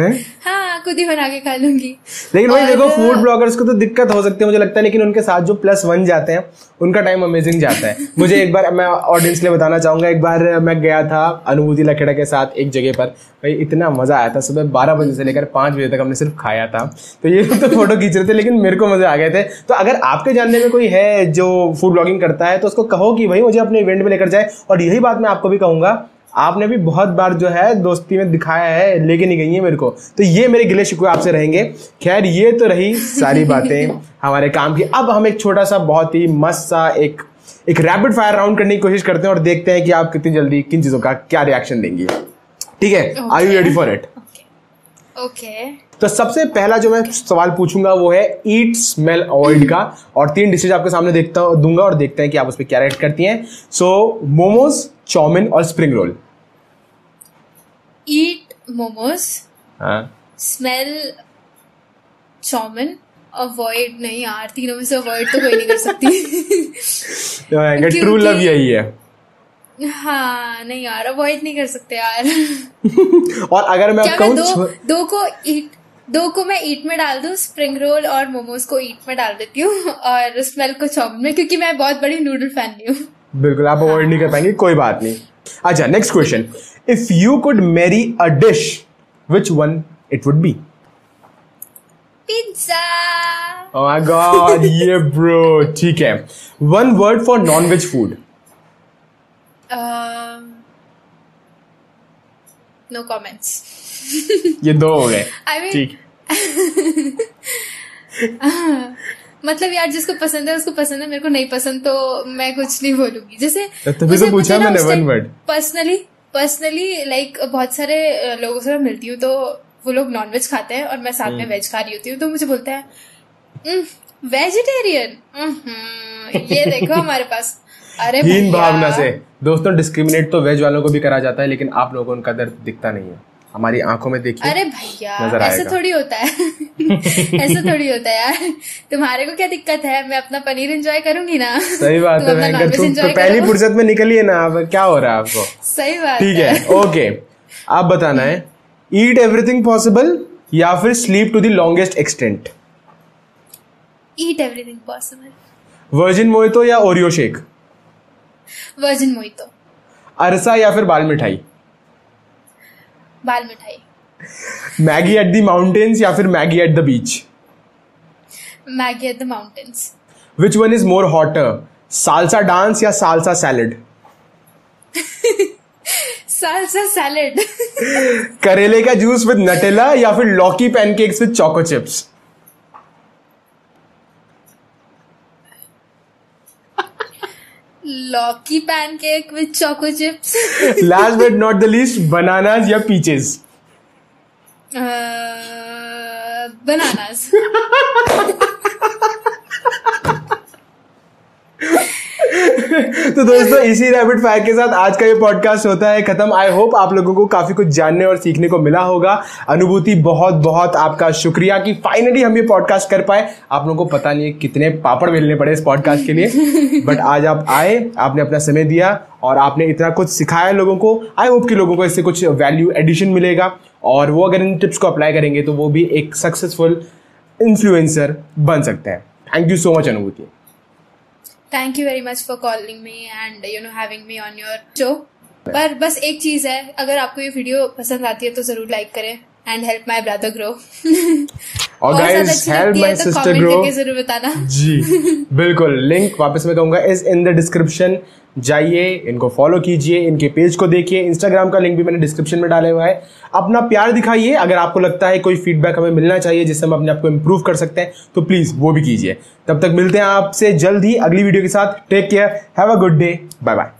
है। हाँ खुद ही बना के खा लूँगी। लेकिन भाई देखो फ़ूड ब्लॉगर्स को तो दिक्कत हो सकती है मुझे लगता है लेकिन उनके साथ जो प्लस वन जाते हैं उनका टाइम अमेजिंग जाता है। मुझे एक बार मैं ऑडियंस के लिए बताना चाहूँगा एक बार मैं गया था अनुभूति लखेड़ा के साथ एक जगह पर। भाई इतना मज़ा आया था सुबह बारह बजे से लेकर पाँच बजे तक हमने सिर्फ़ खाया था। तो ये तो फ़ोटो खींच रहे थे लेकिन मेरे को मज़े आ गए थे। तो अगर आपके जानने में कोई है जो फ़ूड ब्लॉगिंग करता है तो उसको कहो कि भाई मुझे अपने इवेंट में लेकर जाए। और यही बात मैं आपको भी कहूँगा आपने भी बहुत बार जो है दोस्ती में दिखाया है, लेके नहीं गई है मेरे को। तो ये मेरे गिले शिकवे आपसे रहेंगे। खैर, ये तो रही सारी बातें हमारे काम की। अब हम एक छोटा सा, बहुत ही मस्त सा एक एक रैपिड फायर राउंड करने की कोशिश करते हैं और देखते हैं कि आप कितनी जल्दी किन चीज़ों का क्या रिएक्शन देंगी। ठीक है? I you ready for it okay तो सबसे पहला जो मैं सवाल पूछूँगा वो है ईट स्मेल अवॉइड का। और तीन डिशेज आपके सामने देखता दूँगा और देखते हैं कि आप उस पर क्या रेट करती हैं। सो मोमोज चाउमिन और स्प्रिंग रोल ईट मोमोज हाँ। स्मेल चाउमिन अवॉइड नहीं यार तीनों में से अवॉइड तो कोई नहीं कर सकती। ट्रू लव यही है। हाँ नहीं यार अवॉइड नहीं कर सकते यार। और अगर मैं मैं दो दो को ईट दो को मैं ईट में डाल दूँ स्प्रिंग रोल और मोमोज को ईट में डाल देती हूँ और स्मेल को चाउमिन में क्योंकि मैं बहुत बड़ी नूडल फ़ैन नहीं हूँ। बिल्कुल आप अवॉइड नहीं कर पाएँगे कोई बात नहीं। अच्छा next question if you could marry a dish which one it would be pizza Oh my god, ये ब्रो ठीक है। One word for non veg food no comments ये दो हो गए। आई मीन ठीक। मतलब यार जिसको पसंद है उसको पसंद है मेरे को नहीं पसंद तो मैं कुछ नहीं बोलूँगी। जैसे तो तभी तो पूछा मैंने one word. Personally personally like बहुत सारे लोगों से मैं मिलती हूँ तो वो लोग नॉन वेज खाते हैं और मैं साथ हम्म। में वेज खा रही होती हूँ तो मुझे बोलते हैं वेजिटेरियन ये देखो हमारे पास। अरे हीन भावना से। दोस्तों डिस्क्रिमिनेट तो वेज वालों को भी करा जाता है लेकिन आप लोगों को उनका दर्द दिखता नहीं है। हमारी आँखों में देखिए अरे भैया ऐसे थोड़ी होता है। ऐसे थोड़ी होता है यार। तुम्हारे को क्या दिक्कत है? मैं अपना पनीर एंजॉय करूँगी ना? सही बात है तो पहली फुर्सत में निकलिए ना अब क्या हो रहा है आपको? सही बात ठीक है ओके आप बताना है ईट एवरीथिंग पॉसिबल या फिर sleep to the longest extent eat everything possible virgin mojito या ओरियो शेक वर्जिन मोहितो। अरसा या फिर bal mithai? Bal mithai. Maggi at the mountains या फिर Maggi at the beach Maggi at the mountains which one is more hotter salsa dance या salsa salad salsa salad करेले का juice with Nutella या फिर लौकी pancakes with choco chips Locky pancake with choco chips. Last but not the least, bananas or peaches. Uh, bananas. तो दोस्तों इसी rapid fire के साथ आज का ये पॉडकास्ट होता है खत्म। आई होप आप लोगों को काफ़ी कुछ जानने और सीखने को मिला होगा। अनुभूति बहुत बहुत आपका शुक्रिया कि फाइनली हम ये पॉडकास्ट कर पाए। आप लोगों को पता नहीं है कितने पापड़ मिलने पड़े इस पॉडकास्ट के लिए बट आज आप आए आपने अपना समय दिया और आपने इतना कुछ सिखाया लोगों को। आई होप कि लोगों को इससे कुछ वैल्यू एडिशन मिलेगा और वो अगर इन टिप्स को अप्लाई करेंगे तो वो भी एक सक्सेसफुल इन्फ्लुएंसर बन सकते हैं। Thank you so much Anubhuti. Thank you very much for calling me and you know having me on your show पर बस एक चीज़ है अगर आपको ये वीडियो पसंद आती है तो ज़रूर लाइक करें and help my brother grow और guys help my sister grow ज़रूर बताना। जी बिल्कुल लिंक वापस मैं कहूँगा इज़ इन द डिस्क्रिप्शन जाइए, इनको फॉलो कीजिए, इनके पेज को देखिए। इंस्टाग्राम का लिंक भी मैंने डिस्क्रिप्शन में डाले हुआ है। अपना प्यार दिखाइए। अगर आपको लगता है कोई फीडबैक हमें मिलना चाहिए, जिससे हम अपने आप को इम्प्रूव कर सकते हैं तो प्लीज़ वो भी कीजिए। तब तक मिलते हैं आपसे जल्द ही अगली वीडियो के साथ। Take care have a good day bye bye